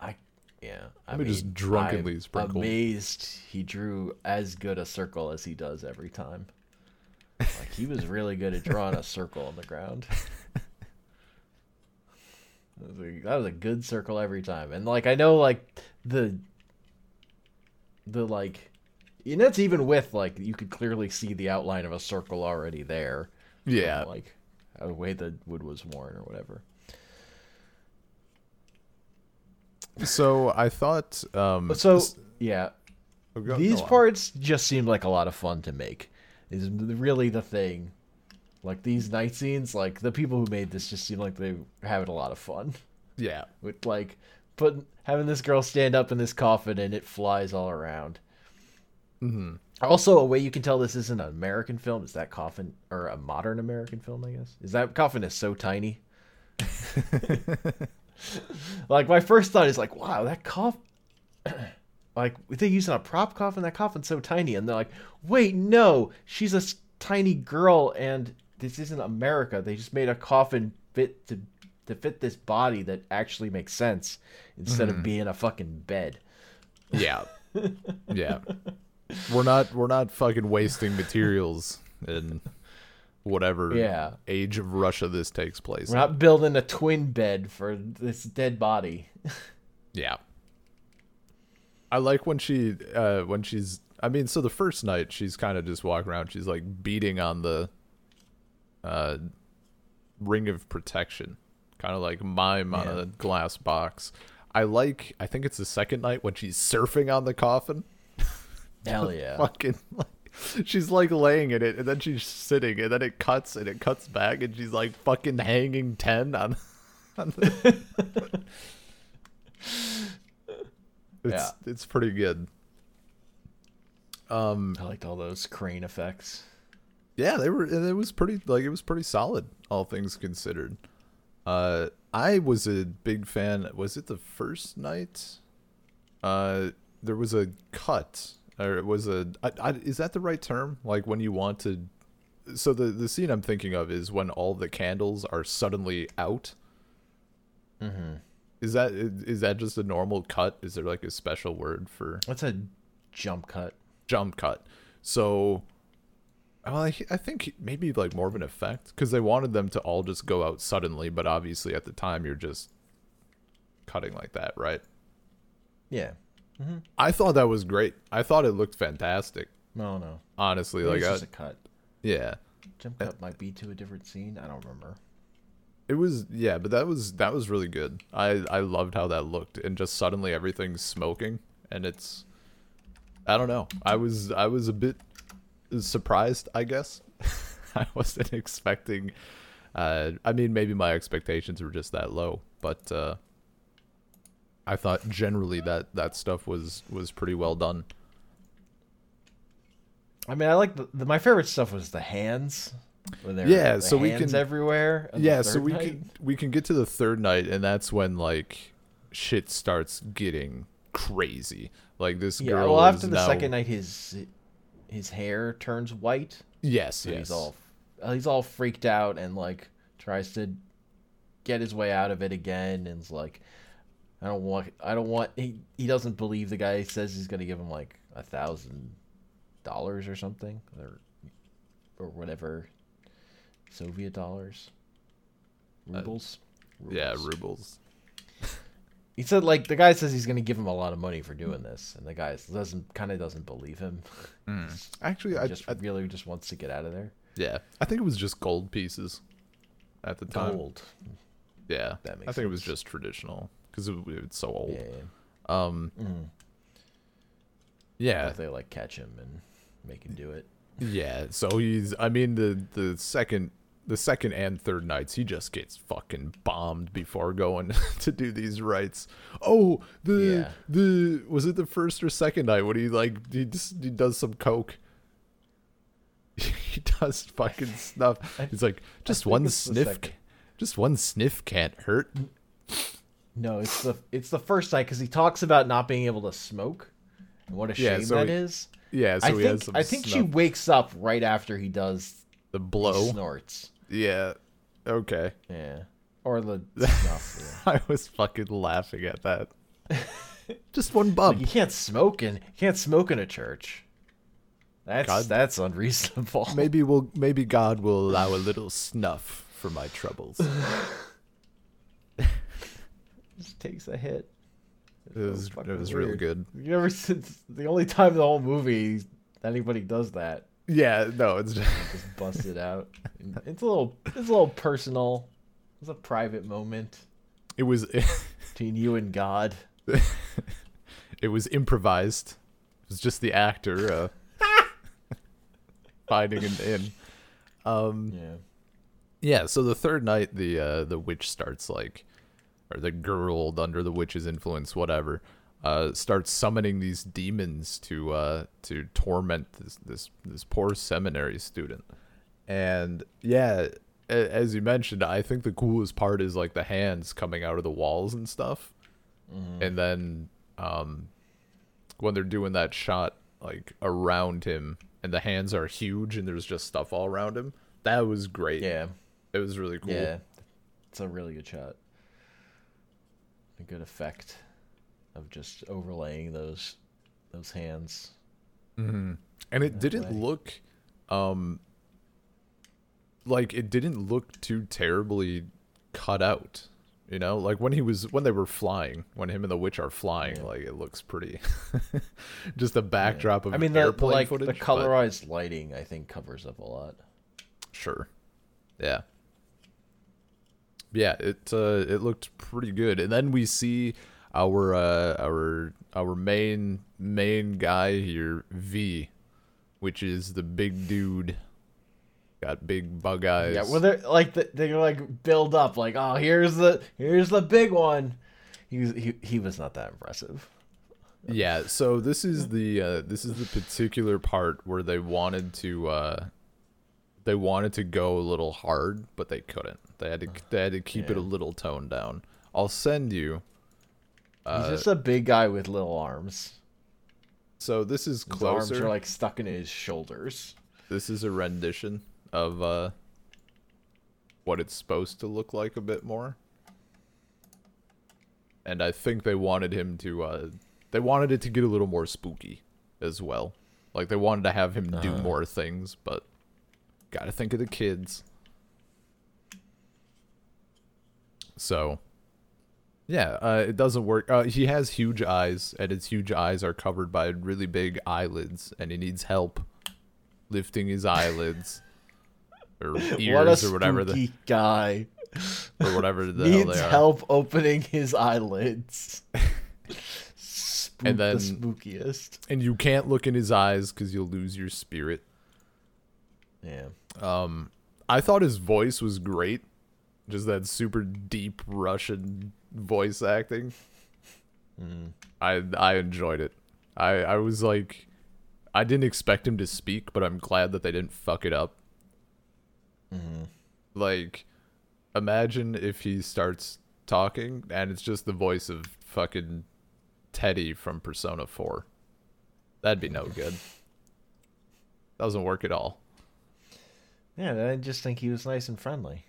I yeah. I mean, just drunkenly I'm sprinkle. Amazed he drew as good a circle as he does every time. Like he was really good at drawing a circle on the ground. That was, a, that was a good circle every time, and like I know, like the the like, and that's even with like you could clearly see the outline of a circle already there. Yeah. like the way the wood was worn or whatever. So I thought um So this- yeah, oh, go- These go parts just seem like a lot of fun to make. Is really the thing. Like these night scenes, like the people who made this just seem like they were having a lot of fun Yeah. with like putting having this girl stand up in this coffin and it flies all around. hmm Also, a way you can tell this isn't an American film is that coffin or a modern American film. I guess is that coffin is so tiny. like my first thought is like, wow, that coffin. like they using a prop coffin. That coffin's so tiny, and they're like, wait, no, she's a tiny girl, and this isn't America. They just made a coffin fit to to fit this body that actually makes sense instead of mm-hmm. being a fucking bed. Yeah. yeah. We're not we're not fucking wasting materials in whatever Yeah. age of Russia this takes place. We're not building a twin bed for this dead body. Yeah. I like when she uh when she's I mean so the first night she's kind of just walking around she's like beating on the uh ring of protection kind of like mime on Yeah. a glass box. I like I think it's the second night when she's surfing on the coffin. Hell yeah. Fucking like she's like laying in it and then she's sitting and then it cuts and it cuts back and she's like fucking hanging 10 on on the It's Yeah. it's pretty good. Um I liked all those crane effects. yeah, they were it was pretty like it was pretty solid all things considered. Uh I was a big fan. Was it the first night? Uh there was a cut or it was a I, I, is that the right term? Like when you want to so the the scene I'm thinking of is when all the candles are suddenly out. Mm-hmm. Is that is that just a normal cut? Is there like a special word for What's a jump cut? jump cut. So, well, I, I think maybe like more of an effect because they wanted them to all just go out suddenly, but obviously at the time you're just cutting like that, right? Yeah. I thought that was great. I thought it looked fantastic. No, no. Honestly, like, I, just a cut. yeah, Jump cut might be to a different scene. I don't remember. it was yeah, but that was that was really good. I I loved how that looked, and just suddenly everything's smoking, and it's I don't know. I was I was a bit surprised, I guess. I wasn't expecting. Uh, I mean, maybe my expectations were just that low, but uh, I thought generally that that stuff was was pretty well done. I mean, I like the, the my favorite stuff was the hands. Yeah, the so we hands can- everywhere. Yeah, so we night. can we can get to the third night, and that's when like shit starts getting crazy. Like this Yeah, girl well, after the now- second night, his his hair turns white. Yes, So yes. he's all uh, he's all freaked out and like tries to get his way out of it again and like I don't want I don't want he, he doesn't believe the guy says he's gonna give him like a thousand dollars or something or or whatever. Soviet dollars? Rubles? Uh, yeah, Rubles. rubles. he said like the guy says he's gonna give him a lot of money for doing this and the guy doesn't kind of doesn't believe him. Actually, he I, just I really just wants to get out of there. Yeah, I think it was just gold pieces at the time. gold. Yeah, That makes I think it was just traditional because it, it's so old. yeah, yeah. Um, Mhm. yeah, they like catch him and make him do it. yeah. So he's. I mean, the the second. The second and third nights, he just gets fucking bombed before going to do these rites. Oh, the Yeah. the was it the first or second night when he like he just he does some coke. he does fucking stuff. He's like, just one sniff, just one sniff can't hurt. No, it's the it's the first night because he talks about not being able to smoke and what a shame Yeah, so that he- is. Yeah, so I he has think some I think she snuff. wakes up right after he does the he blow. snorts. Yeah. Okay. Yeah, or the snuff. Yeah. I was fucking laughing at that. Just one Like, bump. you can't smoke in you can't smoke in a church. That's God. that's unreasonable. Maybe we'll maybe God will allow a little snuff for my troubles. Just takes a hit. It was so it was really good. You ever since the only time in the whole movie anybody does that. Yeah, no, it's just, just bust it out. It's a little, it's a little personal. It's a private moment it was between you and God. it was improvised. It was just the actor uh finding an in. Um Yeah. Yeah, so the third night the uh the witch starts like or the girl under the witch's influence, whatever, uh starts summoning these demons to uh to torment this this this poor seminary student. And yeah, a- as you mentioned, I think the coolest part is like the hands coming out of the walls and stuff. And then um when they're doing that shot like around him and the hands are huge and there's just stuff all around him. That was great. Yeah. It was really cool. Yeah. It's a really good shot. A good effect of just overlaying those those hands. And it didn't way. look um like it didn't look too terribly cut out. You know, like when he was when they were flying, when him and the witch are flying, Yeah. like it looks pretty just a backdrop of I mean, the, the like footage. the but- colorized lighting, I think, covers up a lot. Sure. Yeah. Yeah, it uh it looked pretty good. And then we see our uh our our main main guy here, Viy, which is the big dude. Got big bug eyes. Yeah, well, they're like the, they like build up, like, oh, here's the here's the big one. He was he, he was not that impressive. Yeah, so this is the uh, this is the particular part where they wanted to uh, they wanted to go a little hard, but they couldn't. They had to they had to keep it a little toned down. I'll send you. He's Uh, just a big guy with little arms. so this is His arms are like stuck in his shoulders. this is a rendition of uh, what it's supposed to look like a bit more. And I think they wanted him to uh, they wanted it to get a little more spooky as well. Like they wanted to have him do Uh-huh. more things, but gotta think of the kids. So, yeah, uh, it doesn't work. Uh, he has huge eyes, and his huge eyes are covered by really big eyelids, and he needs help lifting his eyelids or what ears or whatever the guy or whatever the hell needs are. help opening his eyelids. Spook And then- the spookiest. And you can't look in his eyes because you'll lose your spirit. Yeah. Um, I thought his voice was great, just that super deep Russian voice acting. I I enjoyed it. I I was like, I didn't expect him to speak, but I'm glad that they didn't fuck it up. Like, imagine if he starts talking and it's just the voice of fucking Teddie from Persona 4. That'd be no good. Doesn't work at all. Yeah, I just think he was nice and friendly.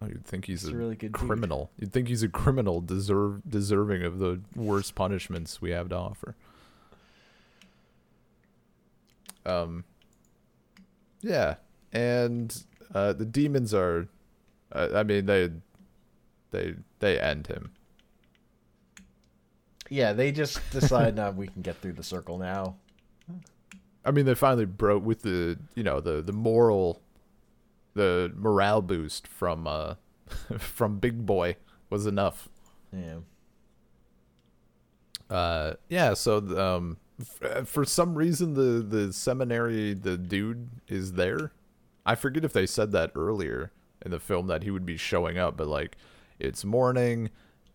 Oh, You'd think he's He's a, a really good dude. criminal. You'd think he's a criminal, deserve deserving of the worst punishments we have to offer. Um. Yeah, and uh, the demons are. Uh, I mean, they, they, they end him. Yeah, they just decide now we can get through the circle now. I mean, they finally broke with the you know the the moral, the morale boost from uh, from Big Boy was enough. Yeah. uh yeah so um f- for some reason the the seminary the dude is there i forget if they said that earlier in the film that he would be showing up but like it's morning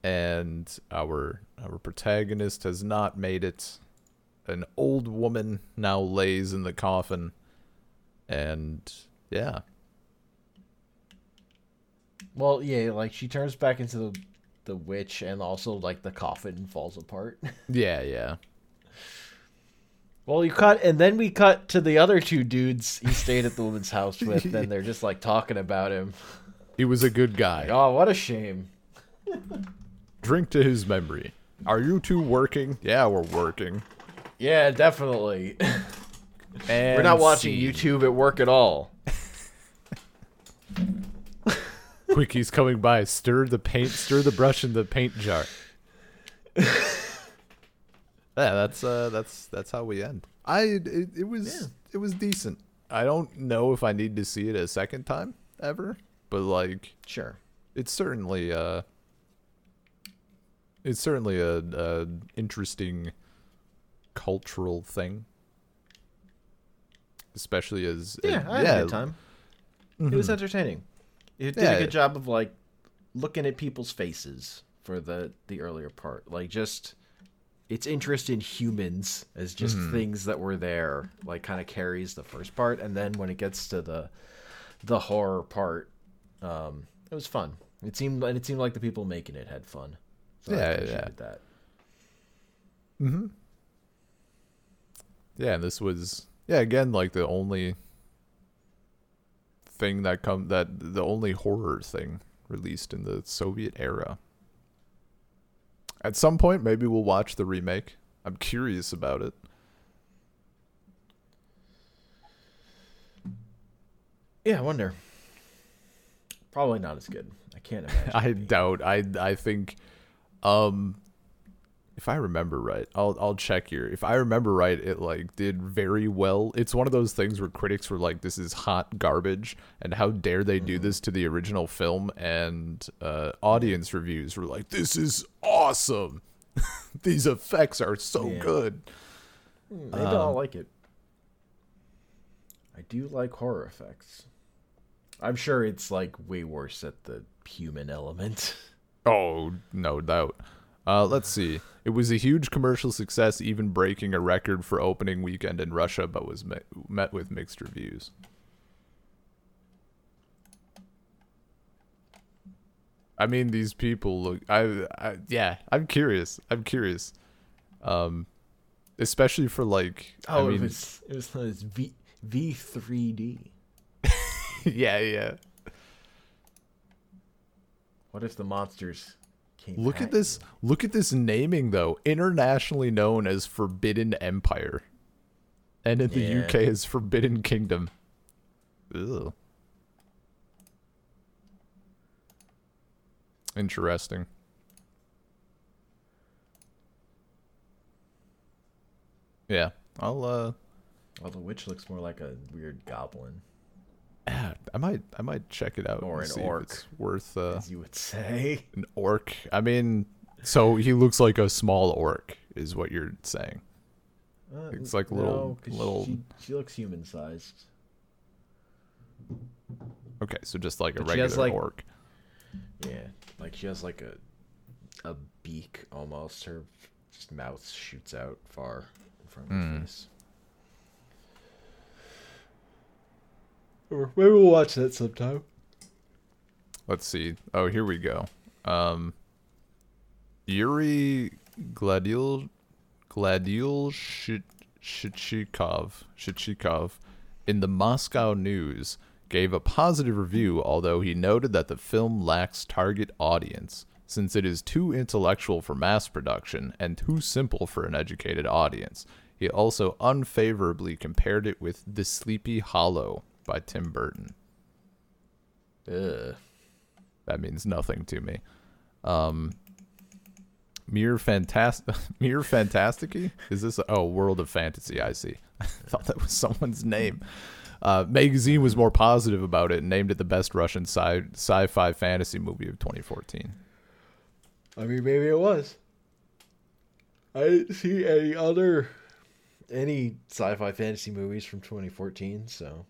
and our our protagonist has not made it an old woman now lays in the coffin. And yeah. Well, yeah, like she turns back into the the witch, and also like the coffin falls apart. yeah yeah. Well, you cut, and then we cut to the other two dudes he stayed at the woman's house with, and they're just like talking about him. he was a good guy. Oh, what a shame. drink to his memory. Are you two working? Yeah we're working Yeah, definitely. and We're not watching scene. YouTube at work at all. Quickie's coming by. Stir the paint. Stir the brush in the paint jar. yeah, that's uh, that's that's how we end. I it, it was Yeah. it was decent. I don't know if I need to see it a second time ever, but like Sure. it's certainly uh, it's certainly a, a interesting cultural thing, especially as Yeah, uh, I had a good time. It was entertaining. It did Yeah. a good job of like looking at people's faces for the the earlier part. Like just its interest in humans as just things that were there, like kind of carries the first part, and then when it gets to the the horror part, um, it was fun. It seemed and it seemed like the people making it had fun. So I Yeah, yeah. that. Mm-hmm. Yeah, and this was yeah again like the only thing that come that the only horror thing released in the Soviet era. At some point, maybe we'll watch the remake. I'm curious about it. Yeah, I wonder. Probably not as good. I can't imagine. I doubt. I I think, um, if I remember right, I'll I'll check here. If I remember right, it like did very well. It's one of those things where critics were like, "This is hot garbage," and how dare they do this to the original film? And uh, audience reviews were like, "This is awesome. These effects are so Yeah. good." Maybe I'll like it. I do like horror effects. I'm sure it's like way worse at the human element. Oh, no doubt. Uh, let's see. It was a huge commercial success, even breaking a record for opening weekend in Russia, but was met, met with mixed reviews. I mean, these people look. I, I yeah. I'm curious. I'm curious. Um, especially for like. Oh, I mean, it was it was, Viy Viy three D. yeah, yeah. What if the monsters? Look at this. Look at this naming though. Internationally known as Forbidden Empire, and in the UK as Forbidden Kingdom. Ugh. Interesting. Yeah, I'll uh. Well, the witch looks more like a weird goblin, yeah, I might, I might check it out Or an see orc. if it's worth uh, as you would say. an orc. I mean, so he looks like a small orc, is what you're saying. Uh, It's like little- 'cause little- She, she looks human sized. Okay, so just like a But regular like- orc. Yeah, like she has like a a beak almost. Her just mouth shoots out far in front of her face. Maybe we'll watch that sometime. Let's see. Oh, here we go. Um, Yuri Gladil Shit- Shichikov Shichikov in the Moscow News gave a positive review, although he noted that the film lacks target audience since it is too intellectual for mass production and too simple for an educated audience. He also unfavorably compared it with The Sleepy Hollow by Tim Burton. Ugh. That means nothing to me. Um, Mere Fantastic, Mere Fantastici? Is this? A, oh, World of Fantasy. I see. I thought that was someone's name. Uh, magazine was more positive about it and named it the best Russian sci- sci-fi fantasy movie of 2014. I mean, maybe it was. I didn't see any other any sci-fi fantasy movies from 2014, so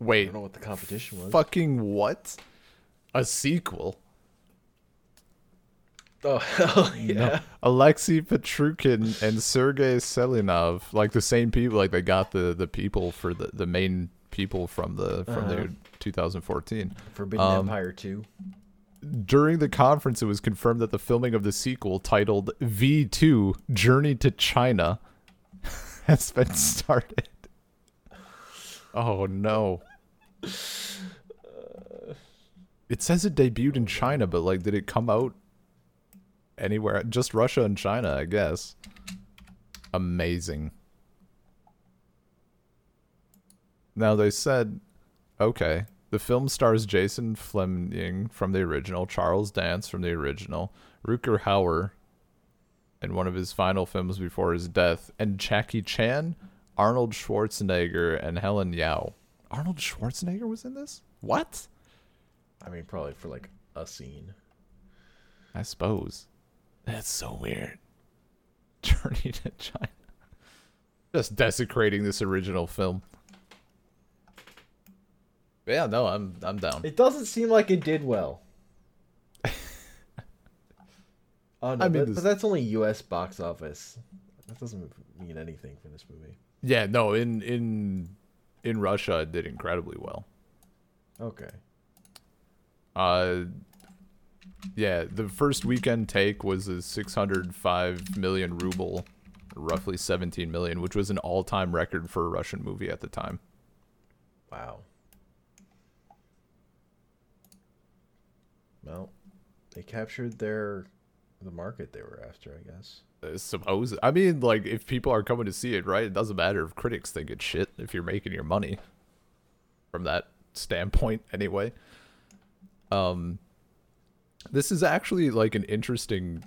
I don't know what the competition was. fucking what? A sequel? Oh hell yeah! Alexei Petrukhin and Sergei Selyanov, like the same people, like they got the the people for the the main people from the from Uh-huh. the 2014. Forbidden Um, Empire 2. During the conference, it was confirmed that the filming of the sequel, titled Viy 2 Journey to China, has been started. Oh no. It says it debuted in China, but like, did it come out anywhere? Just Russia and China, I guess. Amazing. Now they said, okay, the film stars Jason Flemyng from the original, Charles Dance from the original, Rutger Hauer in one of his final films before his death, and Jackie Chan, Arnold Schwarzenegger, and Helen Yao. Arnold Schwarzenegger was in this? What? I mean, probably for like a scene. I suppose. That's so weird. Journey to China. Just desecrating this original film. Yeah, no, I'm I'm down. It doesn't seem like it did well. oh no, I mean, but, this- but that's only U.S. box office. That doesn't mean anything for this movie. Yeah, no, in in in Russia it did incredibly well. Okay. Uh yeah, the first weekend take was a 605 million ruble, roughly 17 million, which was an all-time record for a Russian movie at the time. Wow. Well, they captured their the market they were after, I guess. Suppose. I mean, like, if people are coming to see it, right? It doesn't matter if critics think it's shit if you're making your money. From that standpoint, anyway. Um, this is actually like an interesting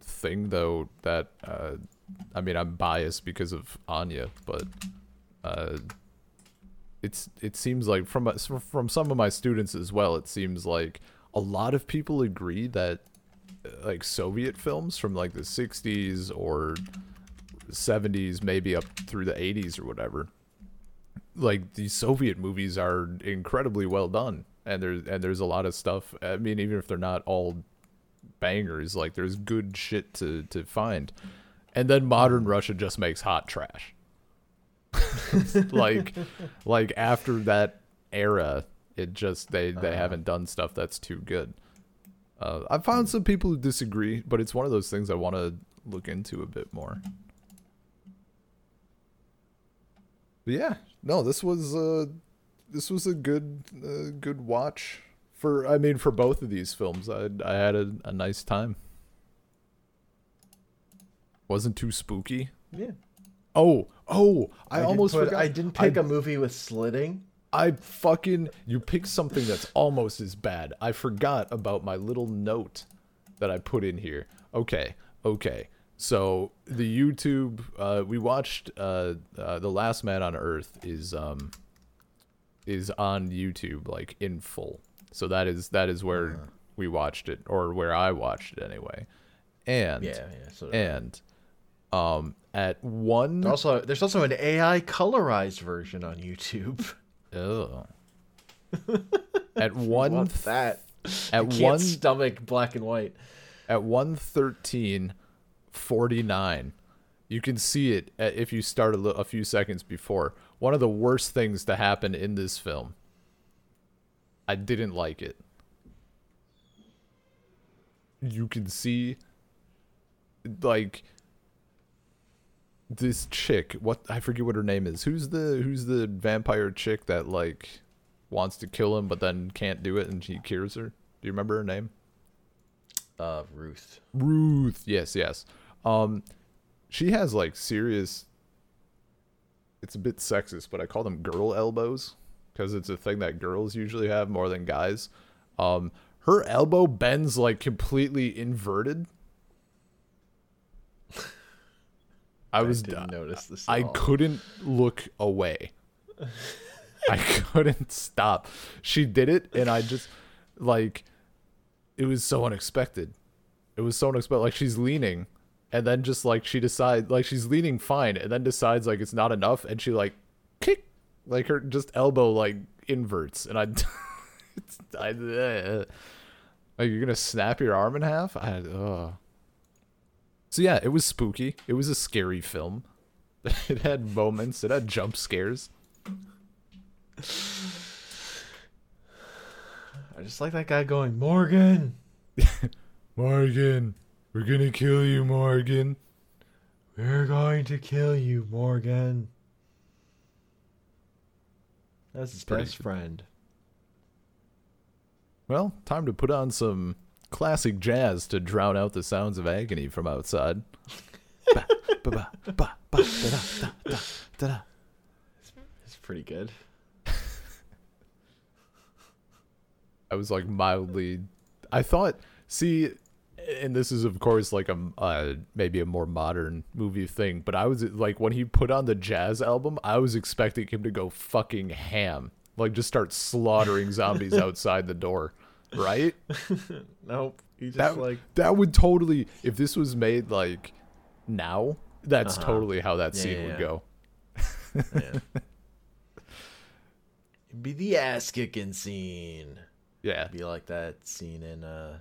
thing, though. That uh, I mean, I'm biased because of Anya, but uh, it's it seems like from from some of my students as well. It seems like a lot of people agree that like Soviet films from like the 60s or 70s, maybe up through the 80s or whatever. Like these Soviet movies are incredibly well done, and there's and there's a lot of stuff. I mean, even if they're not all bangers, like there's good shit to to find. And then modern Russia just makes hot trash. like like after that era, it just they they Uh-huh. haven't done stuff that's too good. Uh, I found some people who disagree, but it's one of those things I want to look into a bit more. But yeah, no, this was uh, this was a good uh, good watch for. I mean, for both of these films, I I had a, a nice time. Wasn't too spooky. Yeah. Oh, oh! I, didn't almost put- forgot. I didn't pick I- a movie with slitting. I fucking you picked something that's almost as bad. I forgot about my little note that I put in here. Okay, okay. So the YouTube uh, we watched uh, uh, the Last Man on Earth is um is on YouTube like in full. So that is that is where Uh-huh. we watched it or where I watched it anyway. And Yeah, yeah. So and um at one also, there's also an AI colorized version on YouTube. Ugh. At one that? at one stomach black and white. at 113.49. You can see it at, if you start a, li- a few seconds before. One of the worst things to happen in this film. I didn't like it. You can see like this chick what i forget what her name is. Who's the who's the vampire chick that like wants to kill him but then can't do it and he cures her? Do you remember her name? Uh, Ruth. ruth. Yes yes. Um she has like serious it's a bit sexist but i call them girl elbows because it's a thing that girls usually have more than guys. Um her elbow bends like completely inverted I was didn't notice this. I all. couldn't look away. I couldn't stop. She did it, and I just like it was so unexpected. It was so unexpected. Like she's leaning, and then just like she decides, like she's leaning fine, and then decides like it's not enough, and she like kick, like her just elbow like inverts, and I, I, uh, like you're gonna snap your arm in half. I, uh. So yeah, it was spooky. It was a scary film. It had moments. It had jump scares. I just like that guy going, Morgan. Morgan, we're gonna kill you, Morgan. We're going to kill you, Morgan. That's his best friend. Well, time to put on some classic jazz to drown out the sounds of agony from outside. It's pretty good. I was like mildly. I thought, see, and this is of course like a uh, maybe a more modern movie thing, but I was like when he put on the jazz album, I was expecting him to go fucking ham, like just start slaughtering zombies outside the door, right? Nope. He just That like that would totally if this was made like now, that's Uh-huh. totally how that Yeah, scene yeah, would yeah. go. yeah. It'd be the ass kicking scene. Yeah. Be like that scene in uh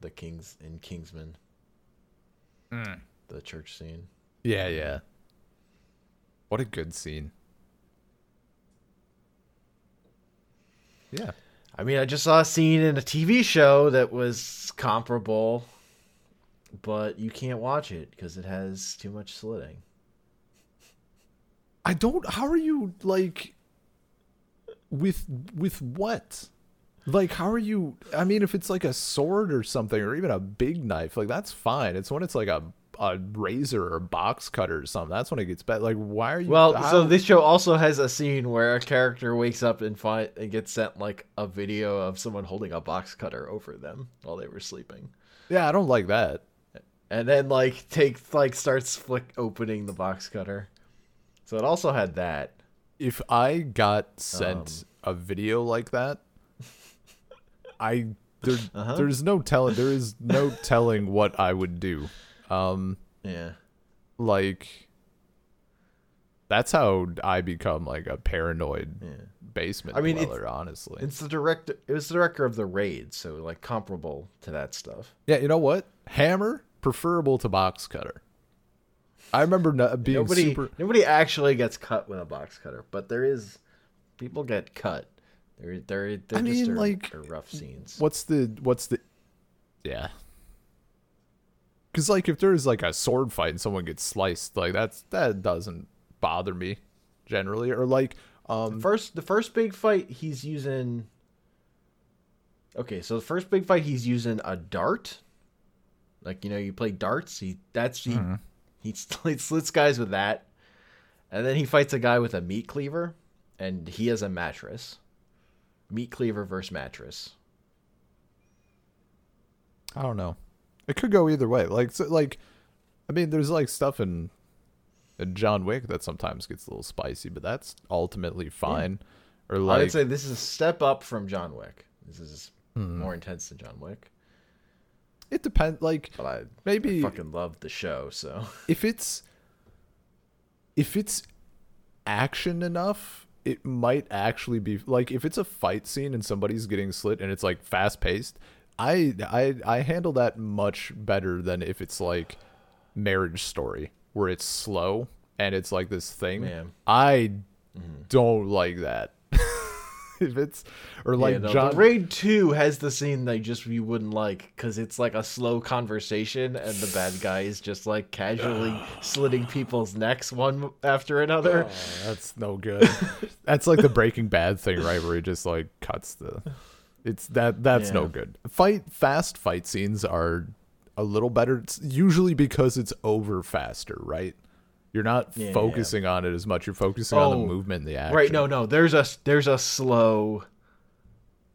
the Kings in Kingsman. The church scene. Yeah, yeah. What a good scene. Yeah. I mean, I just saw a scene in a TV show that was comparable, but you can't watch it because it has too much slitting. I don't how are you like with with what? Like how are you I mean if it's like a sword or something or even a big knife, like that's fine. It's when it's like a a razor or a box cutter or something. That's when it gets bad. Like why are you Well, how- so this show also has a scene where a character wakes up and find and gets sent like a video of someone holding a box cutter over them while they were sleeping, Yeah, I don't like that. and then like take like starts flick opening the box cutter. So it also had that. if I got sent a video like that, I there, Uh-huh. there's no telling there is no telling what I would do. Um Yeah. like that's how I become like a paranoid Yeah. basement I mean, it's- honestly. It's the director. It was the director of the raid, so like comparable to that stuff. Yeah, you know what? Hammer preferable to box cutter. I remember no, being Nobody, super nobody actually gets cut with a box cutter, but there is people get cut. They're they're, they're I just mean, like, rough scenes. what's the what's the yeah because like if there's like a sword fight and someone gets sliced like that's that doesn't bother me generally or like um First, the first big fight he's using. Okay, so the first big fight he's using a dart. Like you know, you play darts. He that's he Mm-hmm. he sl- slits guys with that, and then he fights a guy with a meat cleaver, and he has a mattress. Meat cleaver versus mattress. i don't know it could go either way like so, like i mean there's like stuff in, in john wick that sometimes gets a little spicy but that's ultimately fine or like I would say this is a step up from John Wick. This is Hmm. more intense than John Wick. it depends like But I Maybe- I fucking love the show, so if it's if it's action enough it might actually be like if it's a fight scene and somebody's getting slit and it's like fast paced I I I handle that much better than if it's like Marriage Story, where it's slow and it's like this thing. Man. I mm-hmm. don't like that. if it's or like yeah, no, John Raid Two has the scene that just you wouldn't like because it's like a slow conversation and the bad guy is just like casually slitting people's necks one after another. Oh, that's no good. that's like the Breaking Bad thing, right? Where he just like cuts the. It's that that's no good. Fight fast fight scenes are a little better. It's usually because it's over faster, right? You're not Yeah, yeah. focusing on it as much. You're focusing on Oh, the movement and the action. Right? No, no. There's a there's a slow,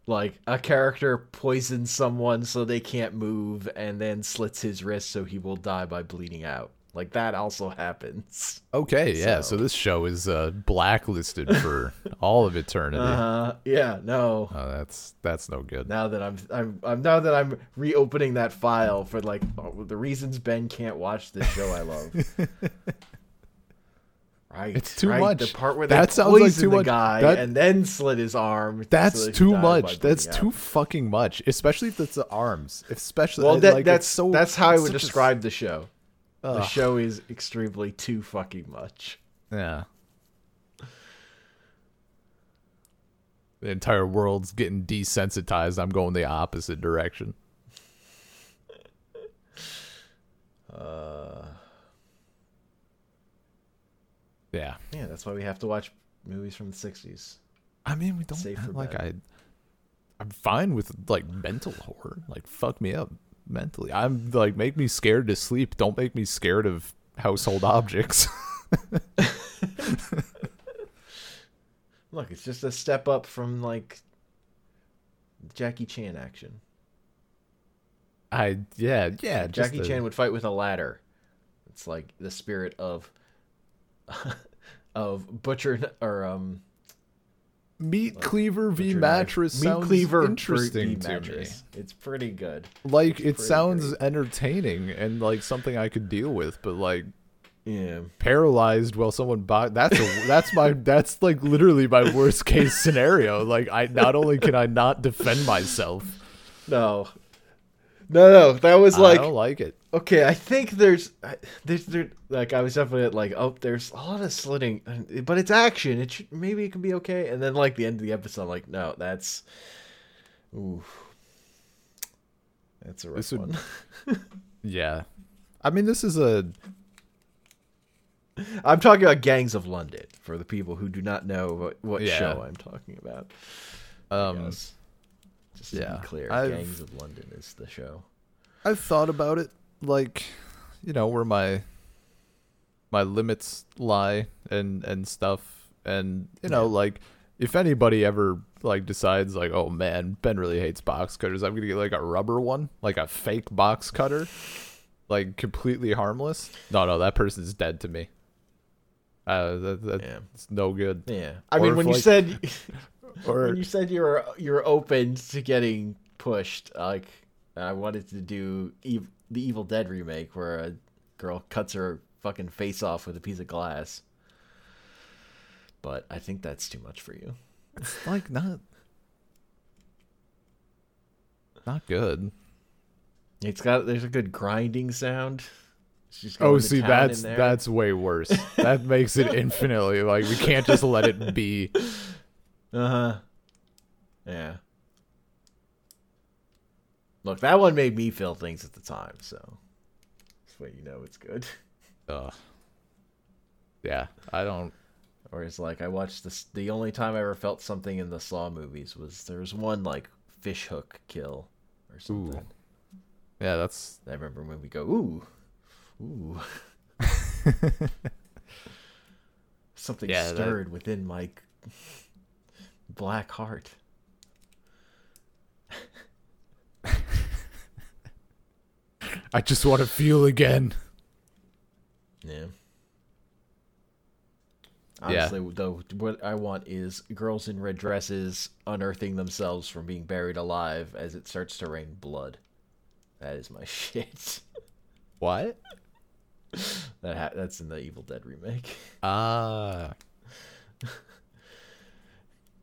like a character poisons someone so they can't move and then slits his wrist so he will die by bleeding out. Like that also happens. Okay, yeah. So, So- this show is uh, blacklisted for all of eternity. Uh, yeah. No. Oh, that's that's no good. now that I'm, I'm, I'm now that I'm reopening that file for like oh, the reasons Ben can't watch this show I love. right, It's too right, much. The part where That sounds like too the much. guy That- and then slit his arm. That's that he too much. That's too out. fucking much, especially if it's the arms. Especially Well, that, it's that's so. that's how I would such a- describe the show. The show is extremely too fucking much. Yeah. The entire world's getting desensitized. I'm going the opposite direction. Uh, Yeah. yeah, that's why we have to watch movies from the '60s. I mean, we don't like I. I'm fine with like mental horror. Like fuck me up mentally. I'm like make me scared to sleep. Don't make me scared of household objects. Look, it's just a step up from like Jackie Chan action. I yeah yeah. Jackie a- Chan would fight with a ladder. It's like the spirit of of butcher or um meat cleaver v mattress knife. meat sounds cleaver interesting to mattress. It's pretty good. me. Like it sounds great. entertaining and like something I could deal with, but like Yeah. paralyzed while someone buy that's a, that's my that's like literally my worst case scenario. Like I not only can I not defend myself, No. No, no, that was like I don't like it. okay. I think there's, I- there's, there, like I was definitely like, oh, there's a lot of slitting, but it's action. It should, maybe it can be okay. And then like the end of the episode, I'm like, no, that's, ooh, that's a rough This would- one. Yeah. I mean this is a I'm talking about Gangs of London for the people who do not know what, what Yeah. show I'm talking about. um Yes. Just to yeah, be clear, I've- Gangs of London is the show. I've thought about it, like, you know, where my my limits lie and and stuff, and you know, Yeah. like, if anybody ever like decides like, oh man, Ben really hates box cutters, I'm gonna get like a rubber one, like a fake box cutter, like completely harmless. No, no, that person's dead to me. Uh, that, that's Yeah. no good. Yeah, I Or mean, if, when you said Or when you said you were you're open to getting pushed, like I wanted to do the Evil Dead remake where a girl cuts her fucking face off with a piece of glass. But I think that's too much for you. it's like not not good. It's got there's a good grinding sound. Oh, see, that's that's way worse. that makes it infinitely like we can't just let it be. Uh huh. Yeah. Look, that one made me feel things at the time, so that's why you know it's good. Ugh. Yeah, I don't. Or it's like I watched this. The only time I ever felt something in the Saw movies was there was one like fish hook kill or something. Yeah, that's I remember when we go ooh, ooh. something Yeah, that- stirred within my black heart. I just want to feel again. Yeah. Yeah. Honestly, though, what I want is girls in red dresses unearthing themselves from being buried alive as it starts to rain blood. That is my shit. What? That ha- that's in the Evil Dead remake. Ah.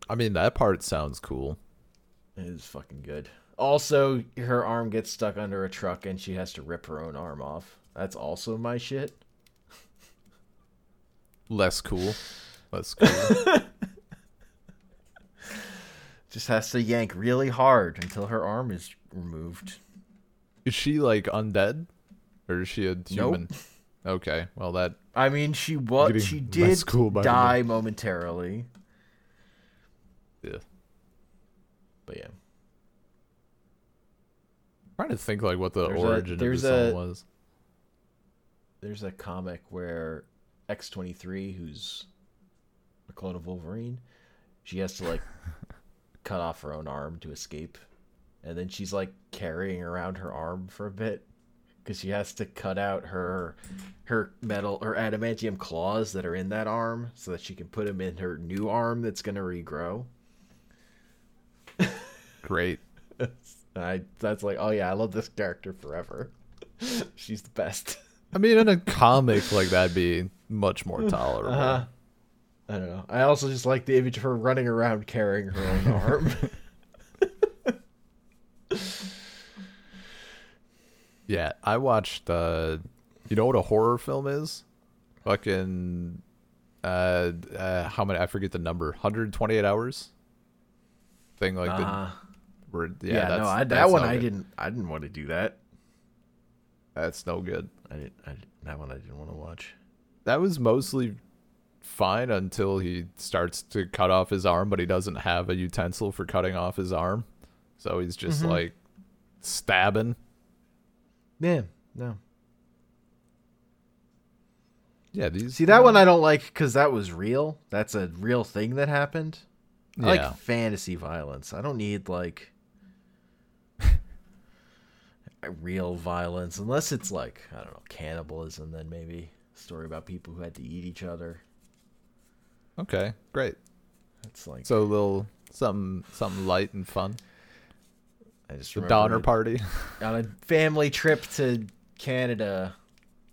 I mean, that part sounds cool. It is fucking good. Also, her arm gets stuck under a truck and she has to rip her own arm off. That's also my shit. Less cool. Less cool. Just has to yank really hard until her arm is removed. is she like undead, or is she a human? Nope. Okay, well that I mean, she was she did cool die momentarily, yeah. but yeah. trying to think like what the There's a- origin there's of the a- song was. There's a comic where X23, who's a clone of Wolverine, she has to like cut off her own arm to escape, and then she's like carrying around her arm for a bit because she has to cut out her her metal her adamantium claws that are in that arm so that she can put them in her new arm that's gonna regrow. Great. I that's like, oh yeah, I love this character forever. She's the best. I mean, in a comic like that'd be much more tolerable. Uh-huh. I don't know. I also just like the image of her running around carrying her own arm. Yeah, I watched. uh You know what a horror film is? Fucking. Uh, uh, how many? I forget the number. 128 hours. Thing like the. Uh, yeah, no, I, that one I good. didn't. I didn't want to do that. That's no good. I didn't. I, that one I didn't want to watch. That was mostly fine until he starts to cut off his arm, but he doesn't have a utensil for cutting off his arm, so he's just Mhm. like stabbing. Yeah, no. Yeah, these. See that one I don't like because that was real. That's a real thing that happened. I Yeah. like fantasy violence. I don't need like real violence unless it's like I don't know cannibalism. Then maybe a story about people who had to eat each other. Okay, great. It's like So a little something something light and fun. I just The Donner it Party. on a family trip to Canada,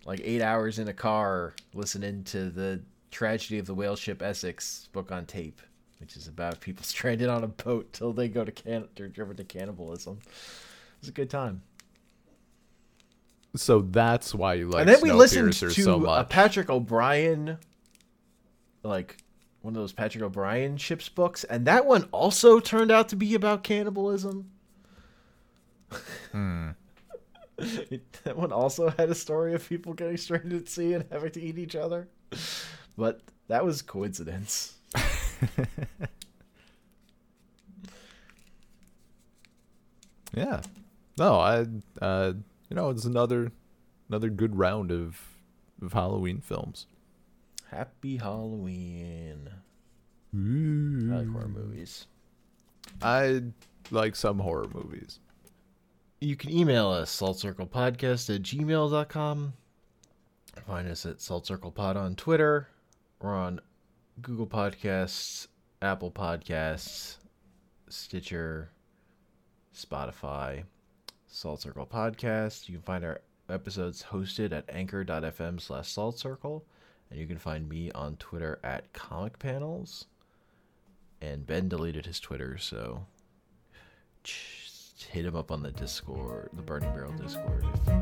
like eight hours in a car, listening to the tragedy of the whale ship Essex book on tape, which is about people stranded on a boat till they go to Can they're driven to cannibalism. It was a good time. So that's why you like and then we listened to so a. Patrick O'Brian, like one of those Patrick O'Brian ships books, and that one also turned out to be about cannibalism. Hmm. that one also had a story of people getting stranded at sea and having to eat each other, but that was coincidence. Yeah. No, I uh you know, it's another another good round of of Halloween films. Happy Halloween! I I like horror movies. I like some horror movies. You can email us, saltcirclepodcast at gmail.com. Find us at Salt Circle Pod on Twitter. We're on Google Podcasts, Apple Podcasts, Stitcher, Spotify, Salt Circle Podcast. You can find our episodes hosted at anchor.fm slash salt circle. And you can find me on Twitter at Comic Panels. And Ben deleted his Twitter, so hit him up on the Discord, the Burning Barrel Discord, if, uh,